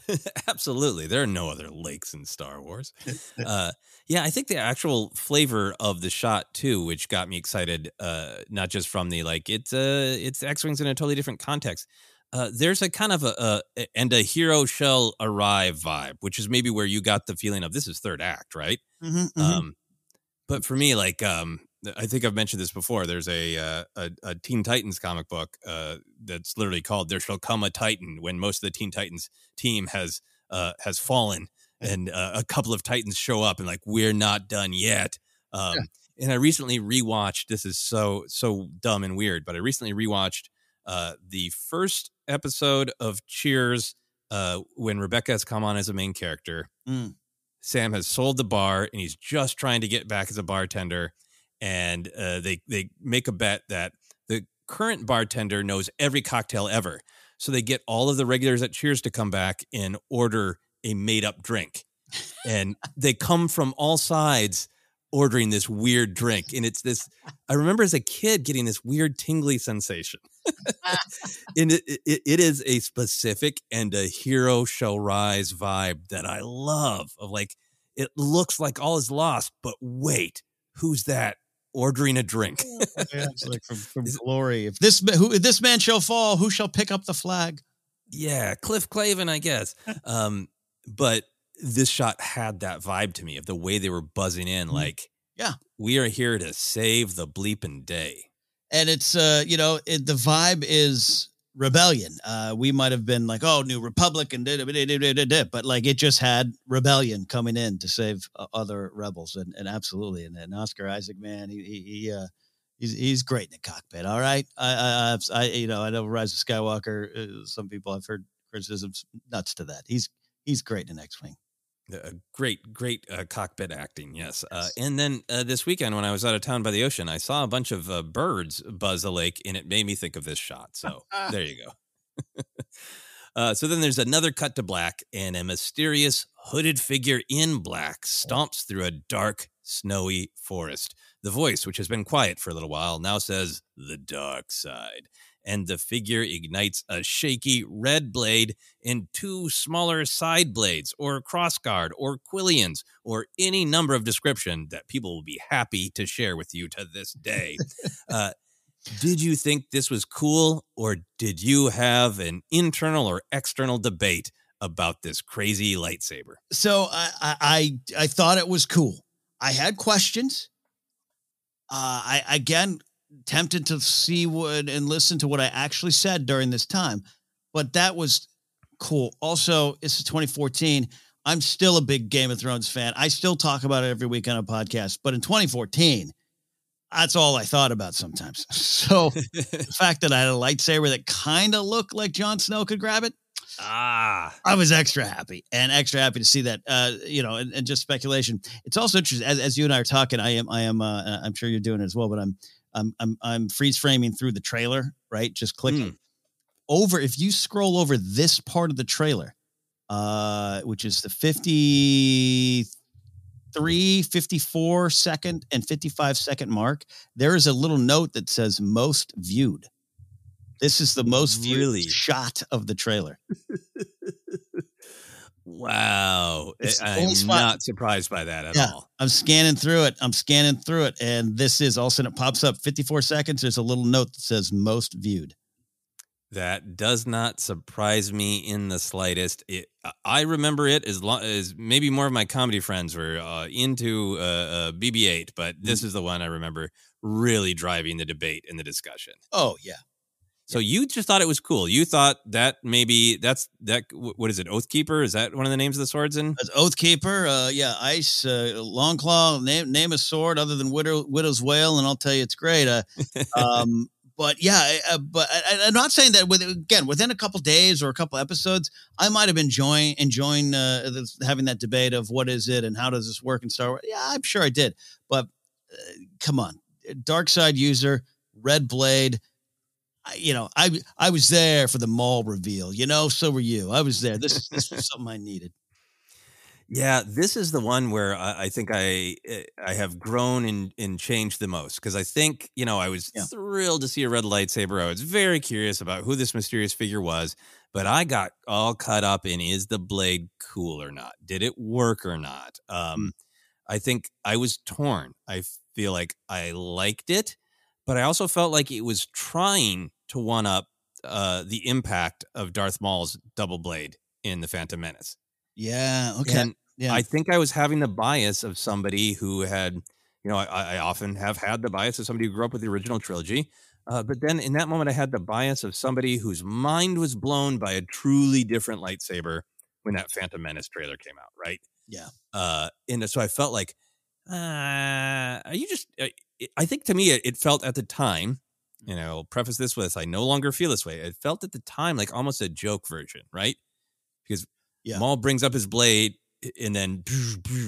Absolutely. There are no other lakes in Star Wars. uh, yeah, I think the actual flavor of the shot too, which got me excited, uh, not just from the like it's uh it's X-Wings in a totally different context. Uh, there's a kind of a, a and a hero shall arrive vibe, which is maybe where you got the feeling of this is third act, right? Mm-hmm, Um, but for me, like, um, I think I've mentioned this before. There's a uh, a, a Teen Titans comic book uh, that's literally called "There Shall Come a Titan" when most of the Teen Titans team has uh, has fallen, and uh, a couple of Titans show up, and like we're not done yet. Um, And I recently rewatched. This is so so dumb and weird, but I recently rewatched uh, the first episode of Cheers uh, when Rebecca has come on as a main character. Mm. Sam has sold the bar and he's just trying to get back as a bartender. And uh, they they make a bet that the current bartender knows every cocktail ever. So they get all of the regulars at Cheers to come back and order a made up drink. And they come from all sides ordering this weird drink. And it's this I remember as a kid getting this weird tingly sensation. and it, it, it is a specific and a hero shall rise vibe that I love. Of like, it looks like all is lost, but wait, who's that ordering a drink? yeah, it's like from, from glory. If this who if this man shall fall, who shall pick up the flag? Yeah, Cliff Clavin, I guess. Um, but this shot had that vibe to me of the way they were buzzing in, like, Yeah. we are here to save the bleeping day. and it's uh you know it, the vibe is rebellion uh we might have been like oh new republic and da- da- da- but like it just had rebellion coming in to save uh, other rebels and, and absolutely and, and oscar isaac man he he, he uh He's, he's great in the cockpit. All right. I, I, I, you know, I know Rise of Skywalker. Uh, some people I've heard criticisms nuts to that. He's, he's great in X Wing. Uh, great, great uh, cockpit acting, yes. Uh, and then uh, this weekend, when I was out of town by the ocean, I saw a bunch of uh, birds buzz a lake, and it made me think of this shot. So there you go. uh, so then there's another cut to black, and a mysterious hooded figure in black stomps through a dark, snowy forest. The voice, which has been quiet for a little while, now says, The dark side. And the figure ignites a shaky red blade and two smaller side blades, or crossguard, or quillions, or any number of description that people will be happy to share with you to this day. uh, did you think this was cool, or did you have an internal or external debate about this crazy lightsaber? So I, I, I, I thought it was cool. I had questions. Uh, I again tempted to see what and listen to what I actually said during this time, but that was cool. Also, this is 2014. I'm still a big Game of Thrones fan. I still talk about it every week on a podcast, but in 2014, that's all I thought about sometimes. So the fact that I had a lightsaber that kind of looked like Jon Snow could grab it, Ah, I was extra happy and extra happy to see that. Uh, you know, and, and just speculation. It's also interesting as, as you and I are talking. I am, I am. Uh, I'm sure you're doing it as well. But I'm, I'm, I'm, I'm freeze framing through the trailer. Right, just clicking over. If you scroll over this part of the trailer, uh, which is the 53, 54 second and 55 second mark, there is a little note that says most viewed. This is the most viewed Really? shot of the trailer. wow. It's I'm not surprised by that at yeah, all. I'm scanning through it. I'm scanning through it, and this is all of a sudden it pops up 54 seconds. There's a little note that says most viewed. That does not surprise me in the slightest. It, I remember it as long as maybe more of my comedy friends were uh, into uh, uh, BB-8, but this Mm-hmm. is the one I remember really driving the debate and the discussion. Oh yeah, So you just thought it was cool. You thought that maybe that's that. What is it? Oathkeeper? Is that one of the names of the swords in? That's Oathkeeper. Uh, yeah, Ice, uh, Longclaw. Name name a sword other than Widow, Widow's Wail, and I'll tell you it's great. Uh, um, but yeah, uh, but I, I'm not saying that with again within a couple days or a couple episodes, I might have been enjoying enjoying uh, this, having that debate of what is it and how does this work in Star Wars. Yeah, I'm sure I did. But uh, come on, dark side user, red blade. You know, I I was there for the Maul reveal. You know, so were you. I was there. This this was something I needed. Yeah, this is the one where I, I think I eh, I have grown and, and changed the most because I think you know I was thrilled to see a red lightsaber. I was very curious about who this mysterious figure was, but I got all caught up in is the blade cool or not? Did it work or not? Um, I think I was torn. I feel like I liked it, but I also felt like it was trying to one up uh, the impact of Darth Maul's double blade in the Phantom Menace. Yeah. Okay. And yeah. I think I was having the bias of somebody who had, you know, I, I often have had the bias of somebody who grew up with the original trilogy. Uh, but then in that moment, I had the bias of somebody whose mind was blown by a truly different lightsaber when that Phantom Menace trailer came out, right? Yeah. Uh, and so I felt like, uh, are you just, uh, I think to me, it, it felt at the time, you know, I'll preface this with, I no longer feel this way. It felt at the time like almost a joke version, right? Because Yeah. Maul brings up his blade and then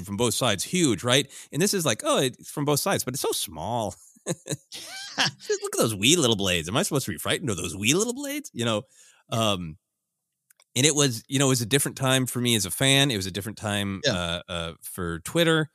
from both sides, huge, right? And this is like, oh, it's from both sides, but it's so small. Just look at those wee little blades. Am I supposed to be frightened of those wee little blades? You know, um, and it was, you know, it was a different time for me as a fan. It was a different time uh, uh, for Twitter.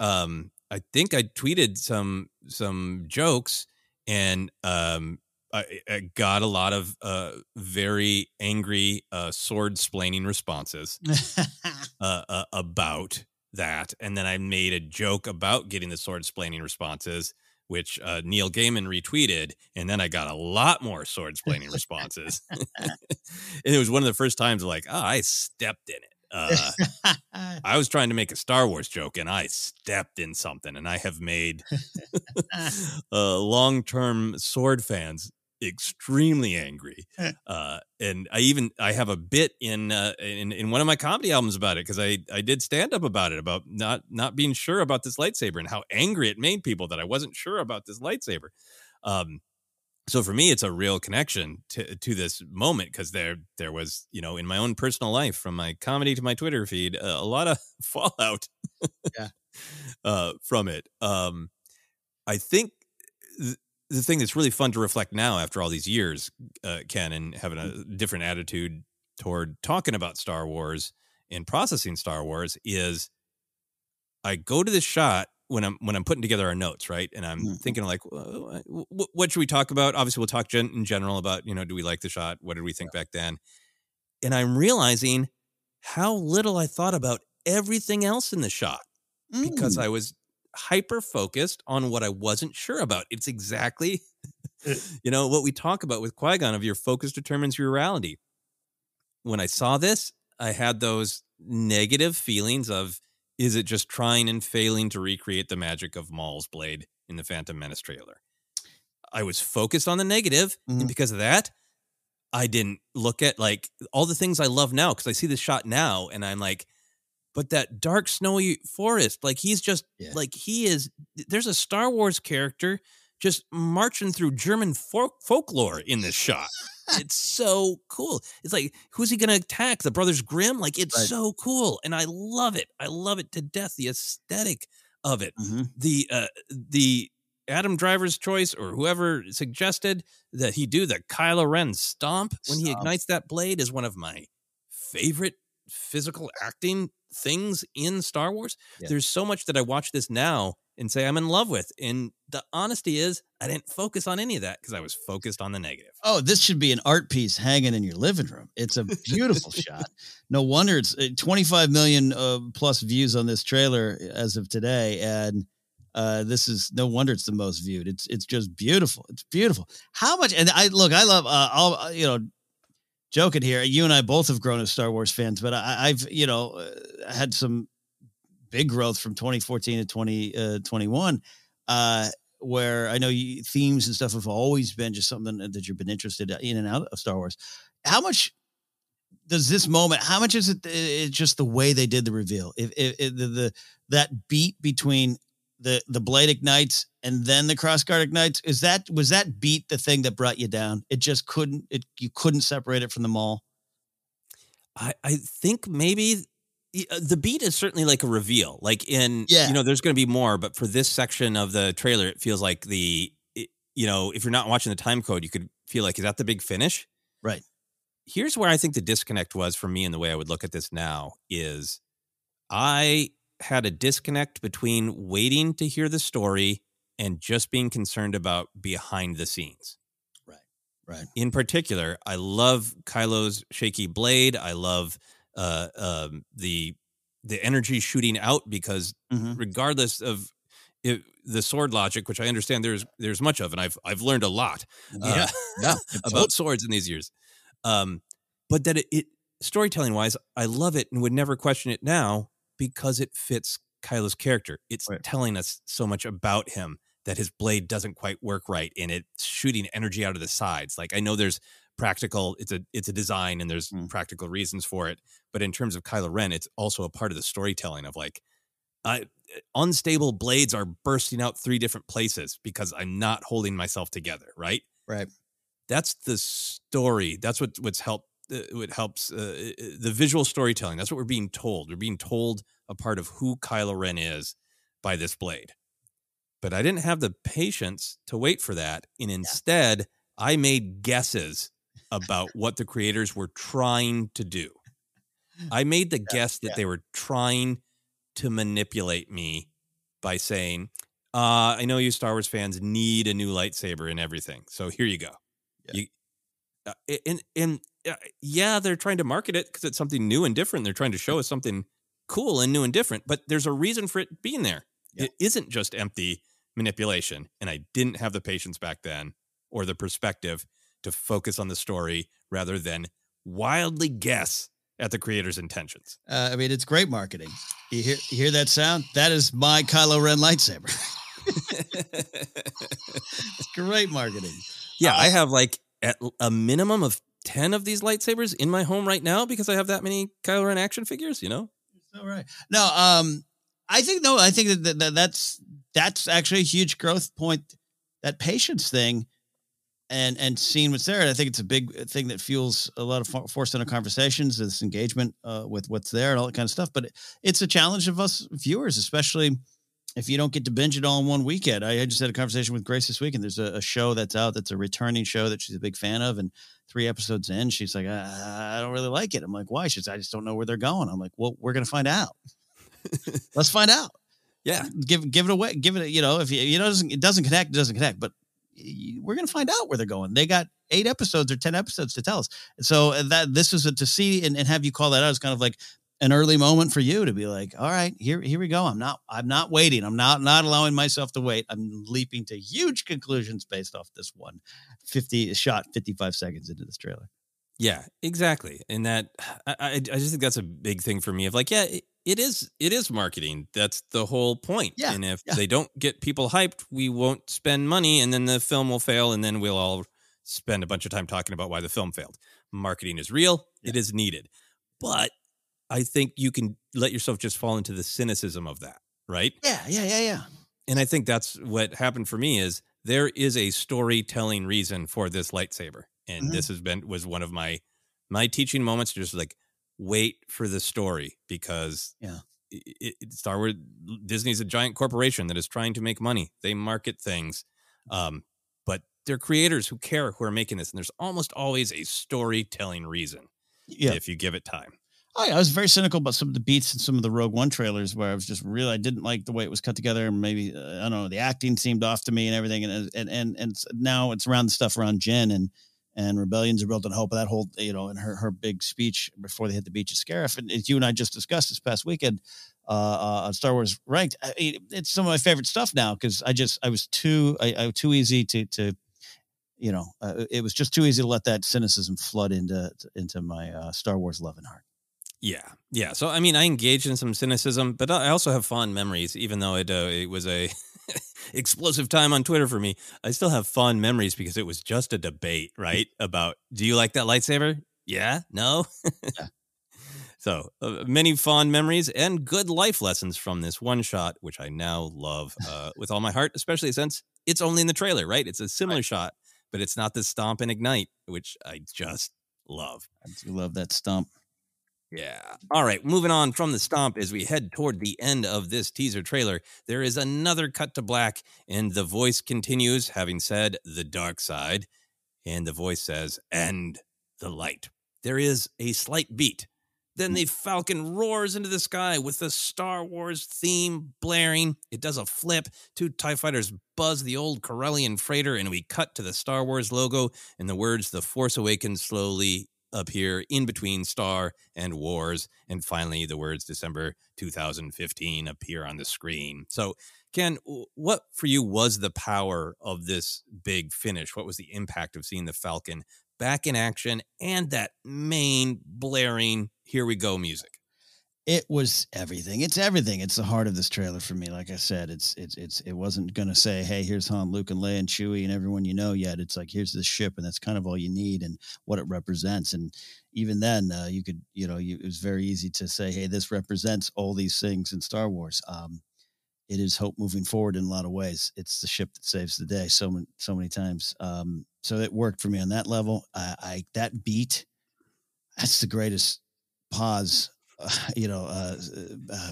Um, I think I tweeted some some jokes, and um, I, I got a lot of uh, very angry uh, sword splaining responses uh, uh, about that, and then I made a joke about getting the sword splaining responses, which uh, Neil Gaiman retweeted, and then I got a lot more sword splaining responses. and it was one of the first times like, oh, I stepped in it. Uh, I was trying to make a Star Wars joke and I stepped in something, and I have made uh, long term sword fans extremely angry. Uh, and I even I have a bit in uh, in in one of my comedy albums about it because I I did stand up about it about not not being sure about this lightsaber and how angry it made people that I wasn't sure about this lightsaber. Um, so for me it's a real connection to to this moment because there there was you know in my own personal life from my comedy to my twitter feed uh, a lot of fallout yeah. uh from it. Um i think th- the thing that's really fun to reflect now after all these years uh ken and having a different attitude toward talking about star wars and processing star wars is i go to this shot when I'm when I'm putting together our notes, right? And I'm Mm-hmm. thinking like, "Wh- wh- what should we talk about? Obviously, we'll talk gen- in general about you know, do we like the shot? What did we think back then? And I'm realizing how little I thought about everything else in the shot because Mm. I was hyper focused on what I wasn't sure about. It's exactly, you know, what we talk about with Qui Gon of your focus determines your reality. When I saw this, I had those negative feelings of is it just trying and failing to recreate the magic of Maul's blade in the Phantom Menace trailer? I was focused on the negative, and mm-hmm. because of that, I didn't look at like all the things I love now because I see this shot now and I'm like, but that dark snowy forest, like he's just like he is. There's a Star Wars character just marching through German folk- folklore in this shot. it's so cool. It's like who's he going to attack? The Brothers Grimm? Like it's Right. so cool, and I love it. I love it to death. The aesthetic of it, the uh, the Adam Driver's choice or whoever suggested that he do the Kylo Ren stomp when he ignites that blade is one of my favorite physical acting things in Star Wars. Yeah. There's so much that I watch this now and say I'm in love with. And the honesty is I didn't focus on any of that because I was focused on the negative. Oh, this should be an art piece hanging in your living room. It's a beautiful shot. No wonder it's uh, 25 million uh, plus views on this trailer as of today, and uh, this is no wonder it's the most viewed. It's it's just beautiful. It's beautiful. How much? And I look, I love. Uh, I'll uh, you know, joking here. You and I both have grown as Star Wars fans, but I, I've you know uh, had some big growth from 2014 to 2021. Uh, where I know you, themes and stuff have always been just something that you've been interested in and out of Star Wars. How much does this moment? How much is it? It's just the way they did the reveal. If, if, if the, the that beat between the the blade ignites and then the cross guard ignites is that was that beat the thing that brought you down? It just couldn't. It you couldn't separate it from the Maul. I, I think maybe the- uh, beat is certainly like a reveal. Like in, Yeah. you know, there's going to be more, but for this section of the trailer, it feels like the, it- you know, if you're not watching the time code, you could feel like, is that the big finish? Right. Here's where I think the disconnect was for me and the way I would look at this now is I had a disconnect between waiting to hear the story and just being concerned about behind the scenes. Right. Right. In particular, I love Kylo's shaky blade. I love uh, um, the the energy shooting out because Mhm. regardless of it, the sword logic, which I understand there's there's much of, and I've I've learned a lot Yeah. Yeah. about swords in these years. Um, but that it, it storytelling wise, I love it and would never question it now because it fits Kylo's character. It's telling us so much about him that his blade doesn't quite work right and it's shooting energy out of the sides. Like I know there's practical it's a it's a design and there's practical reasons for it, but in terms of Kylo Ren, it's also a part of the storytelling of like I unstable blades are bursting out three different places because I'm not holding myself together, right? Right. That's the story. That's what what's helped uh, what helps uh, uh, the visual storytelling. That's what we're being told. We're being told a part of who Kylo Ren is by this blade. But I didn't have the patience to wait for that, and instead I made guesses about what the creators were trying to do. I made the guess that they were trying to manipulate me by saying, uh, I know you Star Wars fans need a new lightsaber and everything. So here you go. You, uh, and and uh, yeah, they're trying to market it because it's something new and different. They're trying to show us something cool and new and different, but there's a reason for it being there. Yeah. It isn't just empty manipulation. And I didn't have the patience back then or the perspective to focus on the story rather than wildly guess at the creator's intentions. Uh, I mean, it's great marketing. You hear, you hear that sound? That is my Kylo Ren lightsaber. it's great marketing. Yeah, I have like at l- a minimum of 10 of these lightsabers in my home right now because I have that many Kylo Ren action figures, you know? All right. No, um, I think no, I think that, that, that that's that's actually a huge growth point. That patience thing, and and seeing what's there. And I think it's a big thing that fuels a lot of for- Force Center conversations, this engagement uh, with what's there and all that kind of stuff. But it, it's a challenge of us viewers, especially if you don't get to binge it all in one weekend. I, I just had a conversation with Grace this week, and there's a, a show that's out that's a returning show that she's a big fan of, and three episodes in, she's like, I, I don't really like it. I'm like, why? She's, I just don't know where they're going. I'm like, well, we're gonna find out. Let's find out. Yeah, give give it away. Give it. You know, if you, you know, it doesn't, it doesn't connect, it doesn't connect. But we're gonna find out where they're going. They got eight episodes or ten episodes to tell us. So uh, that this is a, to see and, and have you call that out is kind of like an early moment for you to be like, all right, here here we go. I'm not I'm not waiting. I'm not not allowing myself to wait. I'm leaping to huge conclusions based off this one 50 shot 55 seconds into this trailer. Yeah, exactly. And that I, I just think that's a big thing for me of like, yeah, it is it is marketing. That's the whole point. Yeah, And if yeah. they don't get people hyped, we won't spend money and then the film will fail and then we'll all spend a bunch of time talking about why the film failed. Marketing is real, it is needed. But I think you can let yourself just fall into the cynicism of that, right? Yeah, yeah, yeah, yeah. And I think that's what happened for me is there is a storytelling reason for this lightsaber. And Mhm. this has been was one of my my teaching moments just like wait for the story because Yeah. it, it, Star Wars Disney's a giant corporation that is trying to make money. They market things. Um but they're creators who care who are making this and there's almost always a storytelling reason Yeah. if you give it time. Oh, yeah, I was very cynical about some of the beats and some of the Rogue One trailers, where I was just really I didn't like the way it was cut together, and maybe uh, I don't know the acting seemed off to me and everything, and and and and now it's around the stuff around Jen and and rebellions are built on hope. That whole you know, in her her big speech before they hit the beach of Scarif, and as you and I just discussed this past weekend uh, uh, on Star Wars Ranked, I, it's some of my favorite stuff now because I just I was too I, I too easy to to you know uh, it was just too easy to let that cynicism flood into into my uh, Star Wars love and heart. Yeah, yeah. So I mean, I engage in some cynicism, but I also have fond memories. Even though it uh, it was a explosive time on Twitter for me, I still have fond memories because it was just a debate, right? About do you like that lightsaber? Yeah, no. So uh, many fond memories and good life lessons from this one shot, which I now love uh, with all my heart, especially since it's only in the trailer, right? It's a similar shot, but it's not the stomp and ignite, which I just love. I do love that stump. Yeah. All right. Moving on from the stomp as we head toward the end of this teaser trailer, there is another cut to black, and the voice continues, having said the dark side. And the voice says, and the light. There is a slight beat. Then hmm. the falcon roars into the sky with the Star Wars theme blaring. It does a flip. Two TIE fighters buzz the old Corellian freighter, and we cut to the Star Wars logo and the words The Force Awakens slowly appear in between Star and Wars. And finally, the words December 2015 appear on the screen. So, Ken, what for you was the power of this big finish? What was the impact of seeing the Falcon back in action and that main blaring, here we go music? It was everything. It's everything. It's the heart of this trailer for me. Like I said, it's it's it's it wasn't gonna say, "Hey, here's Han, Luke, and Leia, and Chewie, and everyone you know." Yet it's like, here's the ship, and that's kind of all you need, and what it represents. And even then, uh, you could, you know, you, it was very easy to say, "Hey, this represents all these things in Star Wars." Um, it is hope moving forward in a lot of ways. It's the ship that saves the day so many so many times. Um, so it worked for me on that level. I, I that beat, that's the greatest pause you know, uh, uh,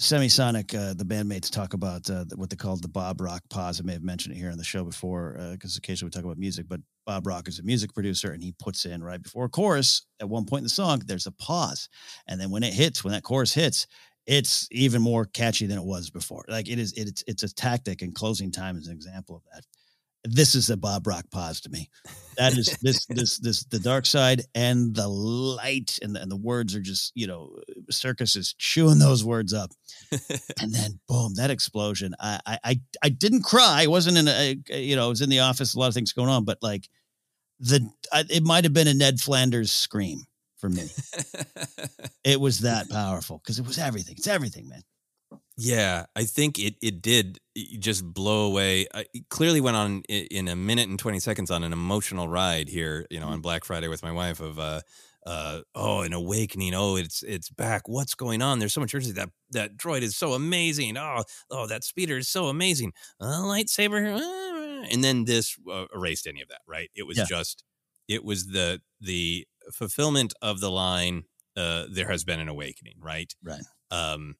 Semisonic, uh, the bandmates talk about uh, what they call the Bob Rock pause. I may have mentioned it here on the show before because occasionally we talk about music, but Bob Rock is a music producer and he puts in right before a chorus at one point in the song, there's a pause. And then when it hits, when that chorus hits, it's even more catchy than it was before. Like it is, it's, it's a tactic and closing time is an example of that. This is a Bob Rock pause to me. That is this this this the dark side and the light and the, and the words are just you know Serkis is chewing those words up, and then boom that explosion. I I I, I didn't cry. I wasn't in a you know I was in the office. A lot of things going on, but like the I, it might have been a Ned Flanders scream for me. it was that powerful because it was everything. It's everything, man. Yeah, I think it it did just blow away. I clearly went on in a minute and 20 seconds on an emotional ride here, you know, on Black Friday with my wife of uh uh oh, an awakening. Oh, it's it's back. What's going on? There's so much urgency. That that droid is so amazing. Oh, oh, that speeder is so amazing. A lightsaber uh, and then this uh, erased any of that, right? It was Yeah. just it was the the fulfillment of the line uh there has been an awakening, right? Right. um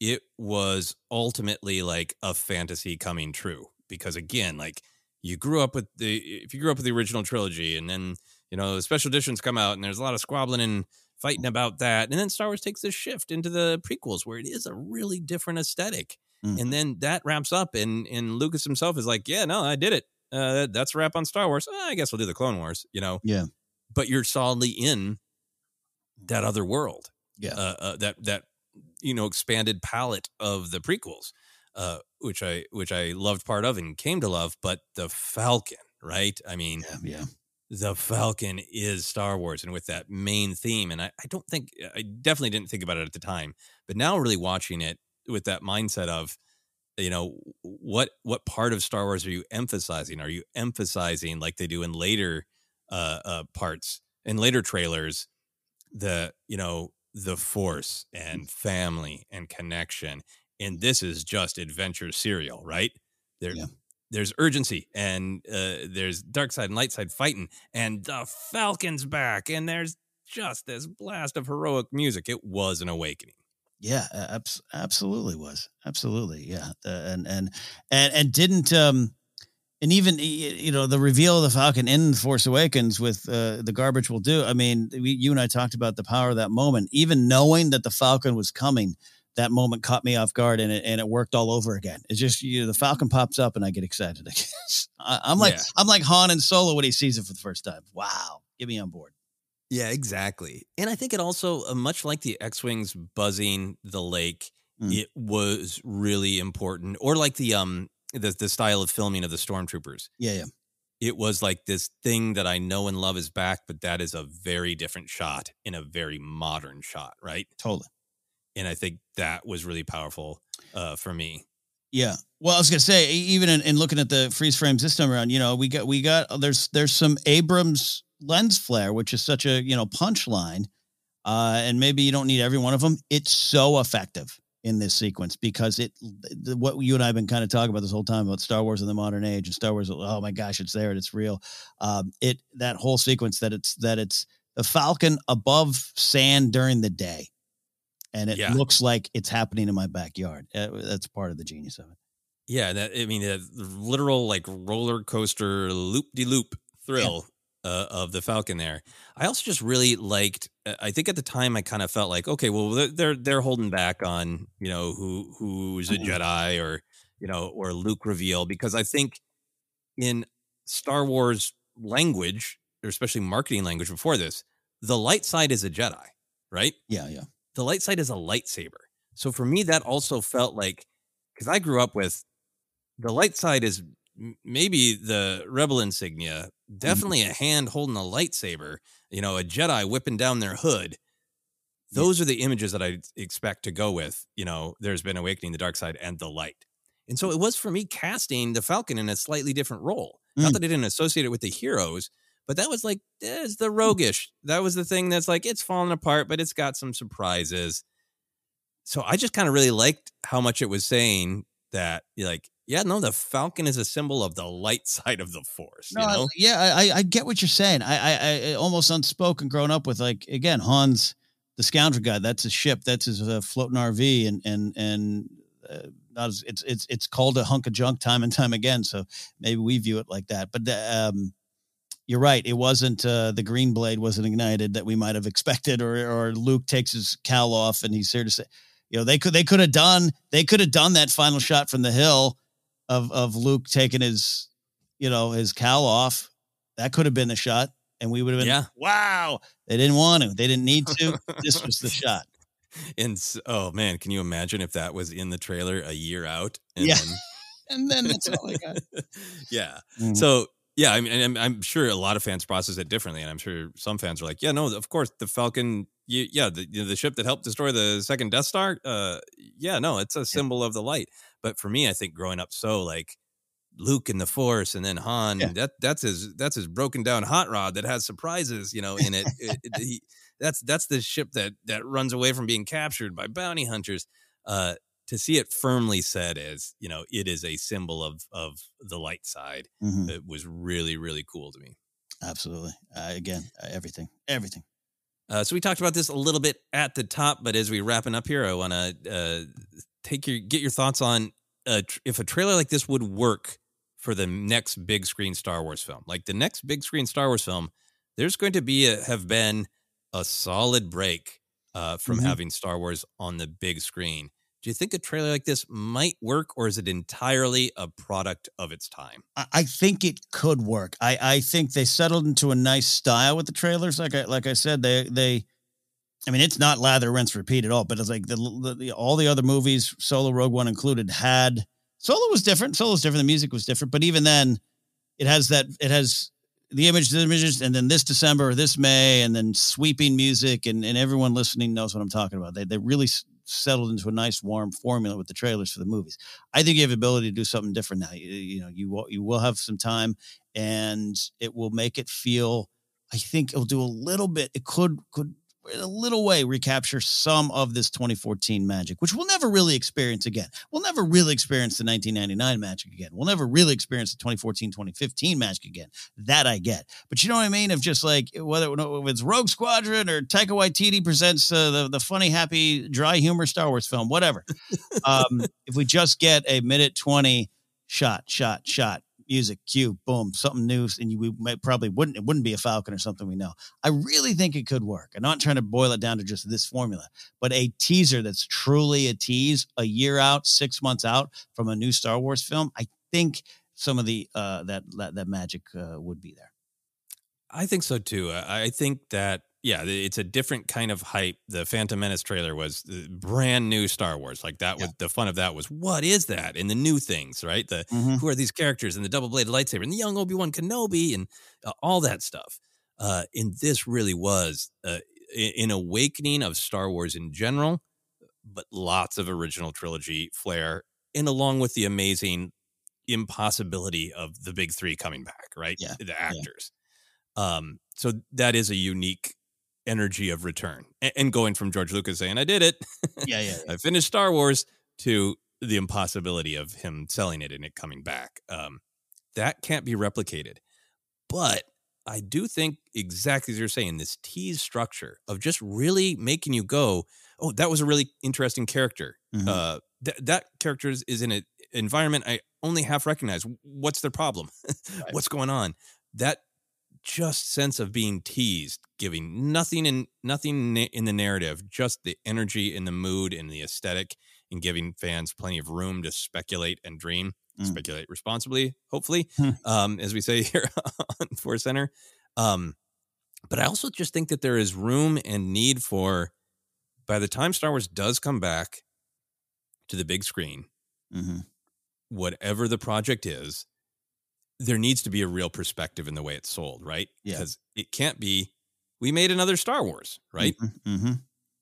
it was ultimately like a fantasy coming true because again like you grew up with the if you grew up with the original trilogy and then you know the special editions come out and there's a lot of squabbling and fighting about that and then star wars takes this shift into the prequels where it is a really different aesthetic Mm. and then that wraps up and and lucas himself is like yeah no i did it uh, that's a wrap on star wars Uh, i guess we'll do the clone wars you know Yeah. but you're solidly in that other world Yeah. uh, uh, that that you know expanded palette of the prequels uh which i which i loved part of and came to love but the falcon right i mean yeah, yeah. the falcon is star wars and with that main theme and I, I don't think i definitely didn't think about it at the time but now really watching it with that mindset of you know what what part of star wars are you emphasizing are you emphasizing like they do in later uh, uh parts in later trailers the you know the force and family and connection and this is just adventure serial right there there's urgency and uh there's dark side and light side fighting and the falcon's back and there's just this blast of heroic music it was an awakening Yeah, abs- absolutely was. Absolutely. Yeah. Uh, and, and, and, and didn't, um, and even, you know, the reveal of the Falcon in Force Awakens with uh, the garbage will do. I mean, we, you and I talked about the power of that moment, even knowing that the Falcon was coming, that moment caught me off guard and it, and it worked all over again. It's just, you know, the Falcon pops up and I get excited. I, I'm like, Yeah. I'm like Han and Solo when he sees it for the first time. Wow. Get me on board. Yeah, exactly. And I think it also, uh, much like the X Wings buzzing the lake, it was really important. Or like the um the the style of filming of the stormtroopers. Yeah. Yeah. It was like this thing that I know and love is back, but that is a very different shot in a very modern shot, right? Totally. And I think that was really powerful uh, for me. Yeah. Well, I was gonna say, even in, in looking at the freeze frames this time around, you know, we got we got there's there's some Abrams lens flare, which is such a you know punchline, uh, and maybe you don't need every one of them. It's so effective in this sequence because it the, what you and I have been kind of talking about this whole time about Star Wars in the modern age and Star Wars. Oh my gosh, it's there and it's real. Um, it that whole sequence that it's that it's the Falcon above sand during the day, and it Yeah. looks like it's happening in my backyard. Uh, that's part of the genius of it. Yeah, that I mean, the literal like roller coaster loop de loop thrill uh, of the Falcon. There, I also just really liked. Uh, I think at the time I kind of felt like, okay, well, they're- they're they're holding back on you know who who's a Jedi or you know or Luke reveal because I think in Star Wars language, or especially marketing language before this, the light side is a Jedi, right? Yeah, yeah. the light side is a lightsaber. So for me, that also felt like because I grew up with the light side is maybe the rebel insignia, definitely a hand holding a lightsaber, you know, a Jedi whipping down their hood. Those are the images that I expect to go with, you know, there's been awakening the dark side and the light. And so it was for me casting the Falcon in a slightly different role. Not Mm. that I didn't associate it with the heroes, but that was like, there's the roguish. That was the thing that's like, it's falling apart, but it's got some surprises. So I just kind of really liked how much it was saying that, like, yeah, no, the Falcon is a symbol of the light side of the Force. No, you I- yeah, I, I- I get what you're saying. I, I, I almost unspoken growing up with like again Hans, the scoundrel guy. That's his ship. That's his uh, floating RV, and and and uh, not as, it's it's it's called a hunk of junk time and time again. So maybe we view it like that. But the, um, you're right. It wasn't uh, the green blade wasn't ignited that we might have expected, or or Luke takes his cowl off and he's here to say, you know, they could they could have done they could have done that final shot from the hill of of Luke taking his you know, his cowl off. That could have been the shot, and we would have been, Yeah. wow. They didn't want to. They didn't need to. this was the shot. And oh man, can you imagine if that was in the trailer a year out? Yeah. then- And then that's all I got. yeah. Mhm. So yeah, I mean, I'm, I'm sure a lot of fans process it differently, and I'm sure some fans are like, "Yeah, no, of course, the Falcon, you, yeah, the you know, the ship that helped destroy the second Death Star, uh, yeah, no, it's a symbol of the light." But for me, I think growing up so like Luke and the Force, and then Han, that that's his that's his broken down hot rod that has surprises, you know, in it. It- it- he- that's that's the ship that that runs away from being captured by bounty hunters. Uh, to see it firmly said as you know it is a symbol of of the light side Mhm. it was really really cool to me Absolutely. Uh, again, uh, everything, everything. uh, so we talked about this a little bit at the top but as we wrapping up here i want to uh, take your get your thoughts on tr- if a trailer like this would work for the next big screen star wars film like the next big screen star wars film there's going to be a, have been a solid break uh, from Mhm. having star wars on the big screen do you think a trailer like this might work or is it entirely a product of its time I, I think it could work. I, I think they settled into a nice style with the trailers. Like I like I said, they they. I mean, it's not lather, rinse, repeat at all. But it's like the, the, the all the other movies, Solo, Rogue One included, had Solo was different. Solo was different. The music was different. But even then, it has that. It has the image, the images, and then this December or this May, and then sweeping music, and and everyone listening knows what I'm talking about. They they really settled into a nice warm formula with the trailers for the movies. I think you have the ability to do something different now. You, you know, you will you will have some time, and it will make it feel. I think it'll do a little bit. It could could in a little way recapture some of this 2014 magic, which we'll never really experience again. We'll never really experience the 1999 magic again. We'll never really experience the 2014 2015 magic again. That I get, but you know what I mean? Of just like whether if it's Rogue Squadron or Taika Waititi presents uh, the the funny, happy, dry humor Star Wars film, whatever. um, if we just get a minute 20 shot, shot, shot, music, cue, boom, something new, and you, we probably wouldn't it wouldn't be a Falcon or something we know. I really think it could work. I'm not trying to boil it down to just this formula, but a teaser that's truly a tease, a year out, six months out from a new Star Wars film. I think some of the uh, that that, that magic uh, would be there. I think so too. I think that yeah, it's a different kind of hype. The Phantom Menace trailer was the brand new Star Wars. Like that was the fun of that was what is that? And the new things, right? The Mhm. who are these characters and the double bladed lightsaber and the young Obi Wan Kenobi and uh, all that stuff. Uh, and this really was uh, an awakening of Star Wars in general, but lots of original trilogy flair, and along with the amazing impossibility of the big three coming back, right? Yeah, The yeah. actors. Um, so that is a unique energy of return. And going from George Lucas saying, I did it. Yeah, yeah, I finished Star Wars to the impossibility of him selling it and it coming back. Um, that can't be replicated. But I do think exactly as you're saying, this tease structure of just really making you go, oh, that was a really interesting character. Mhm. Uh, th- that character is, is in an environment I only half recognize. What's their problem? What's going on? That just sense of being teased, giving nothing in nothing in the narrative, just the energy and the mood and the aesthetic, and giving fans plenty of room to speculate and dream. Mm. Speculate responsibly, hopefully, Hmm. um, as we say here on Force Center. Um, but I also just think that there is room and need for, by the time Star Wars does come back to the big screen, Mm-hmm. whatever the project is, there needs to be a real perspective in the way it's sold, right? Yeah. Because it can't be, we made another Star Wars, right? Mm-hmm.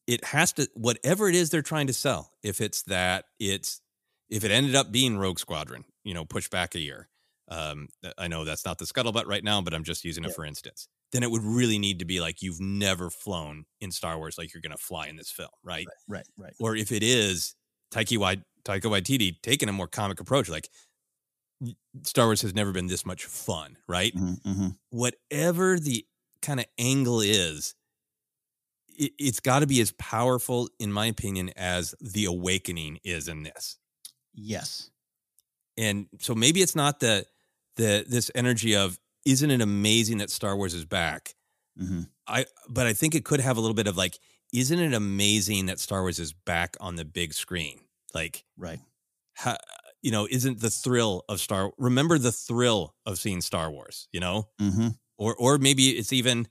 It has to, whatever it is they're trying to sell, if it's that, it's, if it ended up being Rogue Squadron, you know, push back a year. Um, I know that's not the scuttlebutt right now, but I'm just using it Yeah. for instance. Then it would really need to be like you've never flown in Star Wars like you're going to fly in this film, right? Right, right. or if it is Taika, Wai- Taika Waititi taking a more comic approach, like Star Wars has never been this much fun, right? Mm-hmm. Whatever the kind of angle is, it, it's got to be as powerful, in my opinion, as the awakening is in this. Yes. And so maybe it's not the the this energy of isn't it amazing that Star Wars is back? Mm-hmm. I but I think it could have a little bit of like, isn't it amazing that Star Wars is back on the big screen? Like, Right. how, you know, isn't the thrill of Star. Remember the thrill of seeing Star Wars. You know, mm-hmm. or or maybe it's even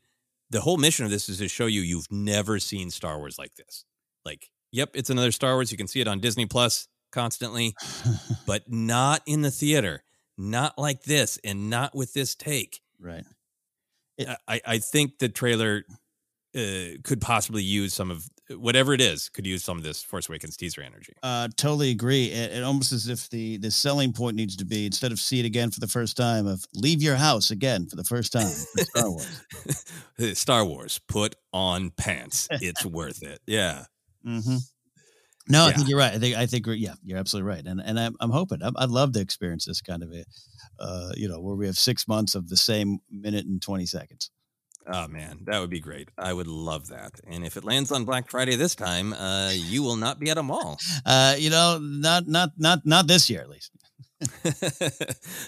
the whole mission of this is to show you you've never seen Star Wars like this. Like, yep, it's another Star Wars. You can see it on Disney Plus constantly, but not in the theater, not like this, and not with this take. Right. I, I think the trailer uh, could possibly use some of whatever it is could use some of this Force Awakens teaser energy. Uh, totally agree. It, it almost as if the the selling point needs to be instead of see it again for the first time of leave your house again for the first time. Star Wars. Star Wars. Put on pants. It's worth it. Yeah. Mm-hmm. No, I think you're right. I think I think yeah, you're absolutely right. And and I'm, I'm hoping I'm, I'd love to experience this kind of a, uh, you know, where we have six months of the same minute and twenty seconds. Oh man, that would be great. I would love that. And if it lands on Black Friday this time, uh, you will not be at a mall. Uh, you know, not not not not this year at least.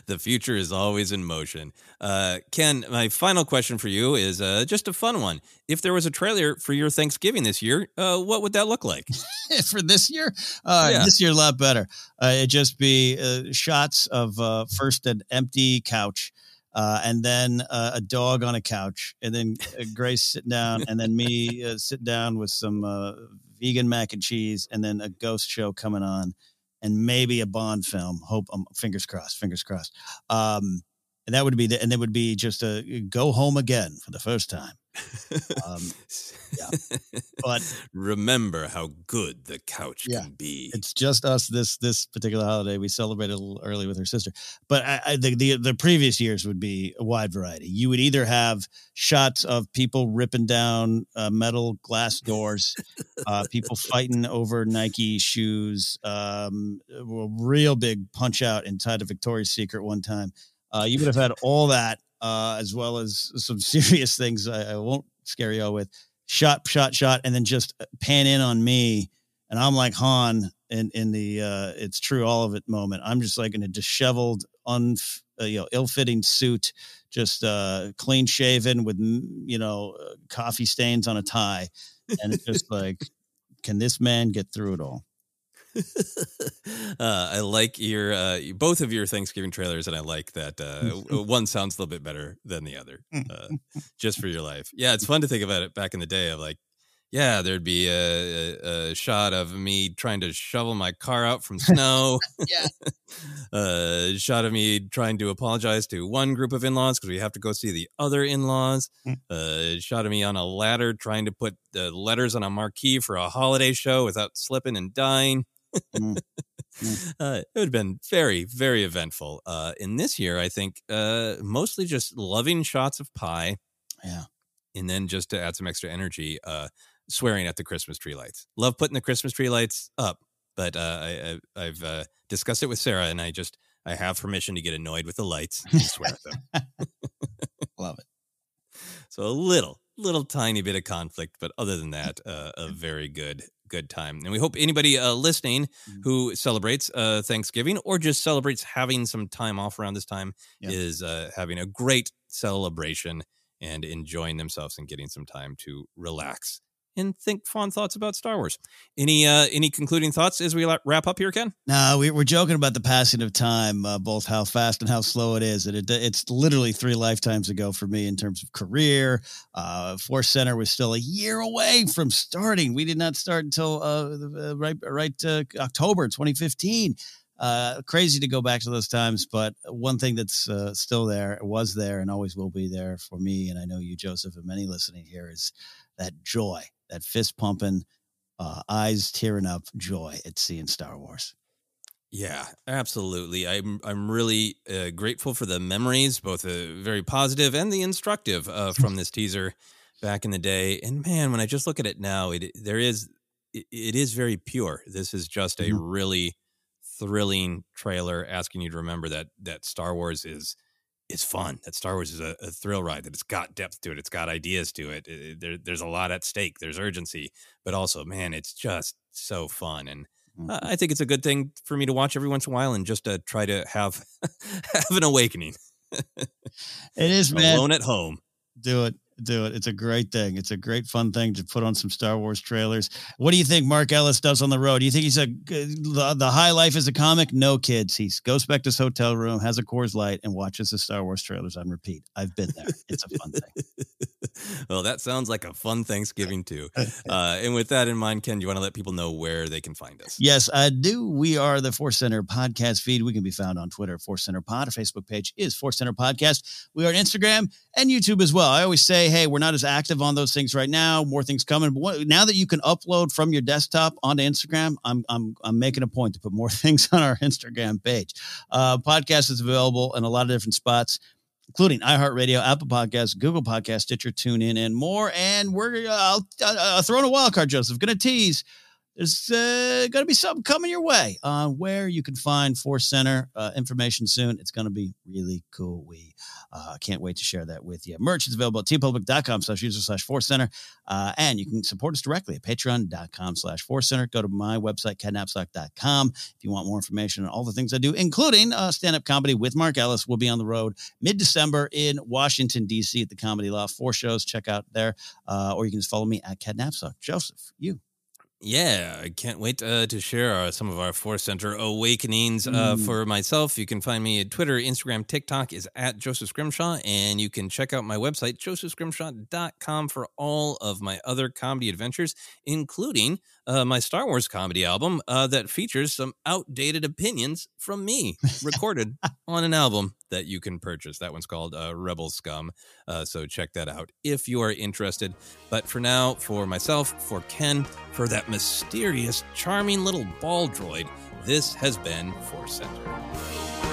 the future is always in motion. Uh, Ken, my final question for you is uh, just a fun one. If there was a trailer for your Thanksgiving this year, uh, what would that look like? for this year. Uh, Yeah. This year a lot better. Uh, it'd just be uh, shots of uh, first an empty couch. Uh, and then uh, a dog on a couch, and then uh, Grace sitting down, and then me uh, sit down with some uh, vegan mac and cheese, and then a ghost show coming on, and maybe a Bond film. Hope, um, fingers crossed, fingers crossed. Um, and that would be the, and it would be just a go home again for the first time. Um, yeah, but remember how good the couch Yeah. can be. it's just us this this particular holiday. We celebrated a little early with her sister, but I, I the, the the previous years would be a wide variety. You would either have shots of people ripping down uh, metal glass doors, uh, people fighting over Nike shoes, um, a real big punch out inside of Victoria's Secret one time. Uh, you would have had all that uh, as well as some serious things. I, I won't scare you all with shot, shot, shot, and then just pan in on me and I'm like Han in in the uh, it's true all of it moment. I'm just like in a disheveled, un uh, you know ill fitting suit, just uh, clean shaven with you know uh, coffee stains on a tie, and it's just like, can this man get through it all? uh, I like your uh, both of your Thanksgiving trailers, and I like that uh, one sounds a little bit better than the other. Uh, just for your life, yeah, it's fun to think about it. Back in the day, of like, yeah, there'd be a, a, a shot of me trying to shovel my car out from snow. yeah, a shot of me trying to apologize to one group of in-laws because we have to go see the other in-laws. A shot of me on a ladder trying to put the letters on a marquee for a holiday show without slipping and dying. Mm. uh, it would have been very, very eventful. Uh, in this year, I think uh, mostly just loving shots of pie. Yeah. And then just to add some extra energy, uh, swearing at the Christmas tree lights. Love putting the Christmas tree lights up, but uh, I, I, I've uh, discussed it with Sarah, and I just I have permission to get annoyed with the lights and swear at them. Love it. So a little, little tiny bit of conflict, but other than that, uh, a very good, good time. And we hope anybody uh, listening Mm-hmm. who celebrates uh, Thanksgiving or just celebrates having some time off around this time Yeah. is uh, having a great celebration and enjoying themselves and getting some time to relax and think fond thoughts about Star Wars. Any uh, any concluding thoughts as we wrap up here, Ken? No, we, we're joking about the passing of time, uh, both how fast and how slow it is. And it, it's literally three lifetimes ago for me in terms of career. Uh, Force Center was still a year away from starting. We did not start until uh, uh, right, right uh, October 2015. Uh, crazy to go back to those times, but one thing that's uh, still there, was there, and always will be there for me, and I know you, Joseph, and many listening here, is that joy, that fist pumping, uh, eyes tearing up joy at seeing Star Wars. Yeah, absolutely. I'm I'm really uh, grateful for the memories, both uh, very positive and the instructive, uh, from this teaser back in the day. And man, when I just look at it now, it there is it, it is very pure. This is just a Mhm. really thrilling trailer asking you to remember that that Star Wars is is fun. That Star Wars is a, a thrill ride. That it's got depth to it. It's got ideas to it. It- it- there, there's a lot at stake. There's urgency, but also, man, it's just so fun. And uh, I think it's a good thing for me to watch every once in a while and just uh, try to have have an awakening. It is, man. Alone at home. Do it. Do it. It's a great thing. It's a great fun thing to put on some Star Wars trailers. What do you think Mark Ellis does on the road? Do you think he's a the, the high life as a comic? No, kids. He goes back to his hotel room, has a Coors Light, and watches the Star Wars trailers on repeat. I've been there. It's a fun thing. well, that sounds like a fun Thanksgiving too. Uh, and with that in mind, Ken, do you want to let people know where they can find us? Yes, I do. We are the Force Center podcast feed. We can be found on Twitter, Force Center Pod. Our Facebook page is Force Center Podcast. We are on Instagram and YouTube as well. I always say, hey, we're not as active on those things right now. More things coming. But what, now that you can upload from your desktop onto Instagram, I'm I'm I'm making a point to put more things on our Instagram page. Uh, podcast is available in a lot of different spots including iHeartRadio, Apple Podcasts, Google Podcasts, Stitcher, TuneIn, and more. And we're uh, uh, throwing a wild card, Joseph. Going to tease there's uh, going to be something coming your way on uh, where you can find Force Center uh, information soon. It's going to be really cool. We uh, can't wait to share that with you. Merch is available at teepublic.com slash user slash Force Center. Uh, and you can support us directly at patreon.com slash Force Center. Go to my website, kennapzok.com, if you want more information on all the things I do, including uh, stand up comedy with Mark Ellis. We'll be on the road mid December in Washington, D.C. at the Comedy Loft. Four shows. Check out there. or you can just follow me at kennapzok. Joseph, you. Yeah, I can't wait uh, to share uh, some of our Force Center awakenings uh, Mm. for myself. You can find me at Twitter, Instagram, TikTok is at Joseph Scrimshaw, and you can check out my website, josephscrimshaw.com, for all of my other comedy adventures, including uh, my Star Wars comedy album uh, that features some outdated opinions from me, recorded on an album that you can purchase. That one's called uh, Rebel Scum. Uh, so check that out if you are interested. But for now, for myself, for Ken, for that mysterious, charming little ball droid, this has been Force Center.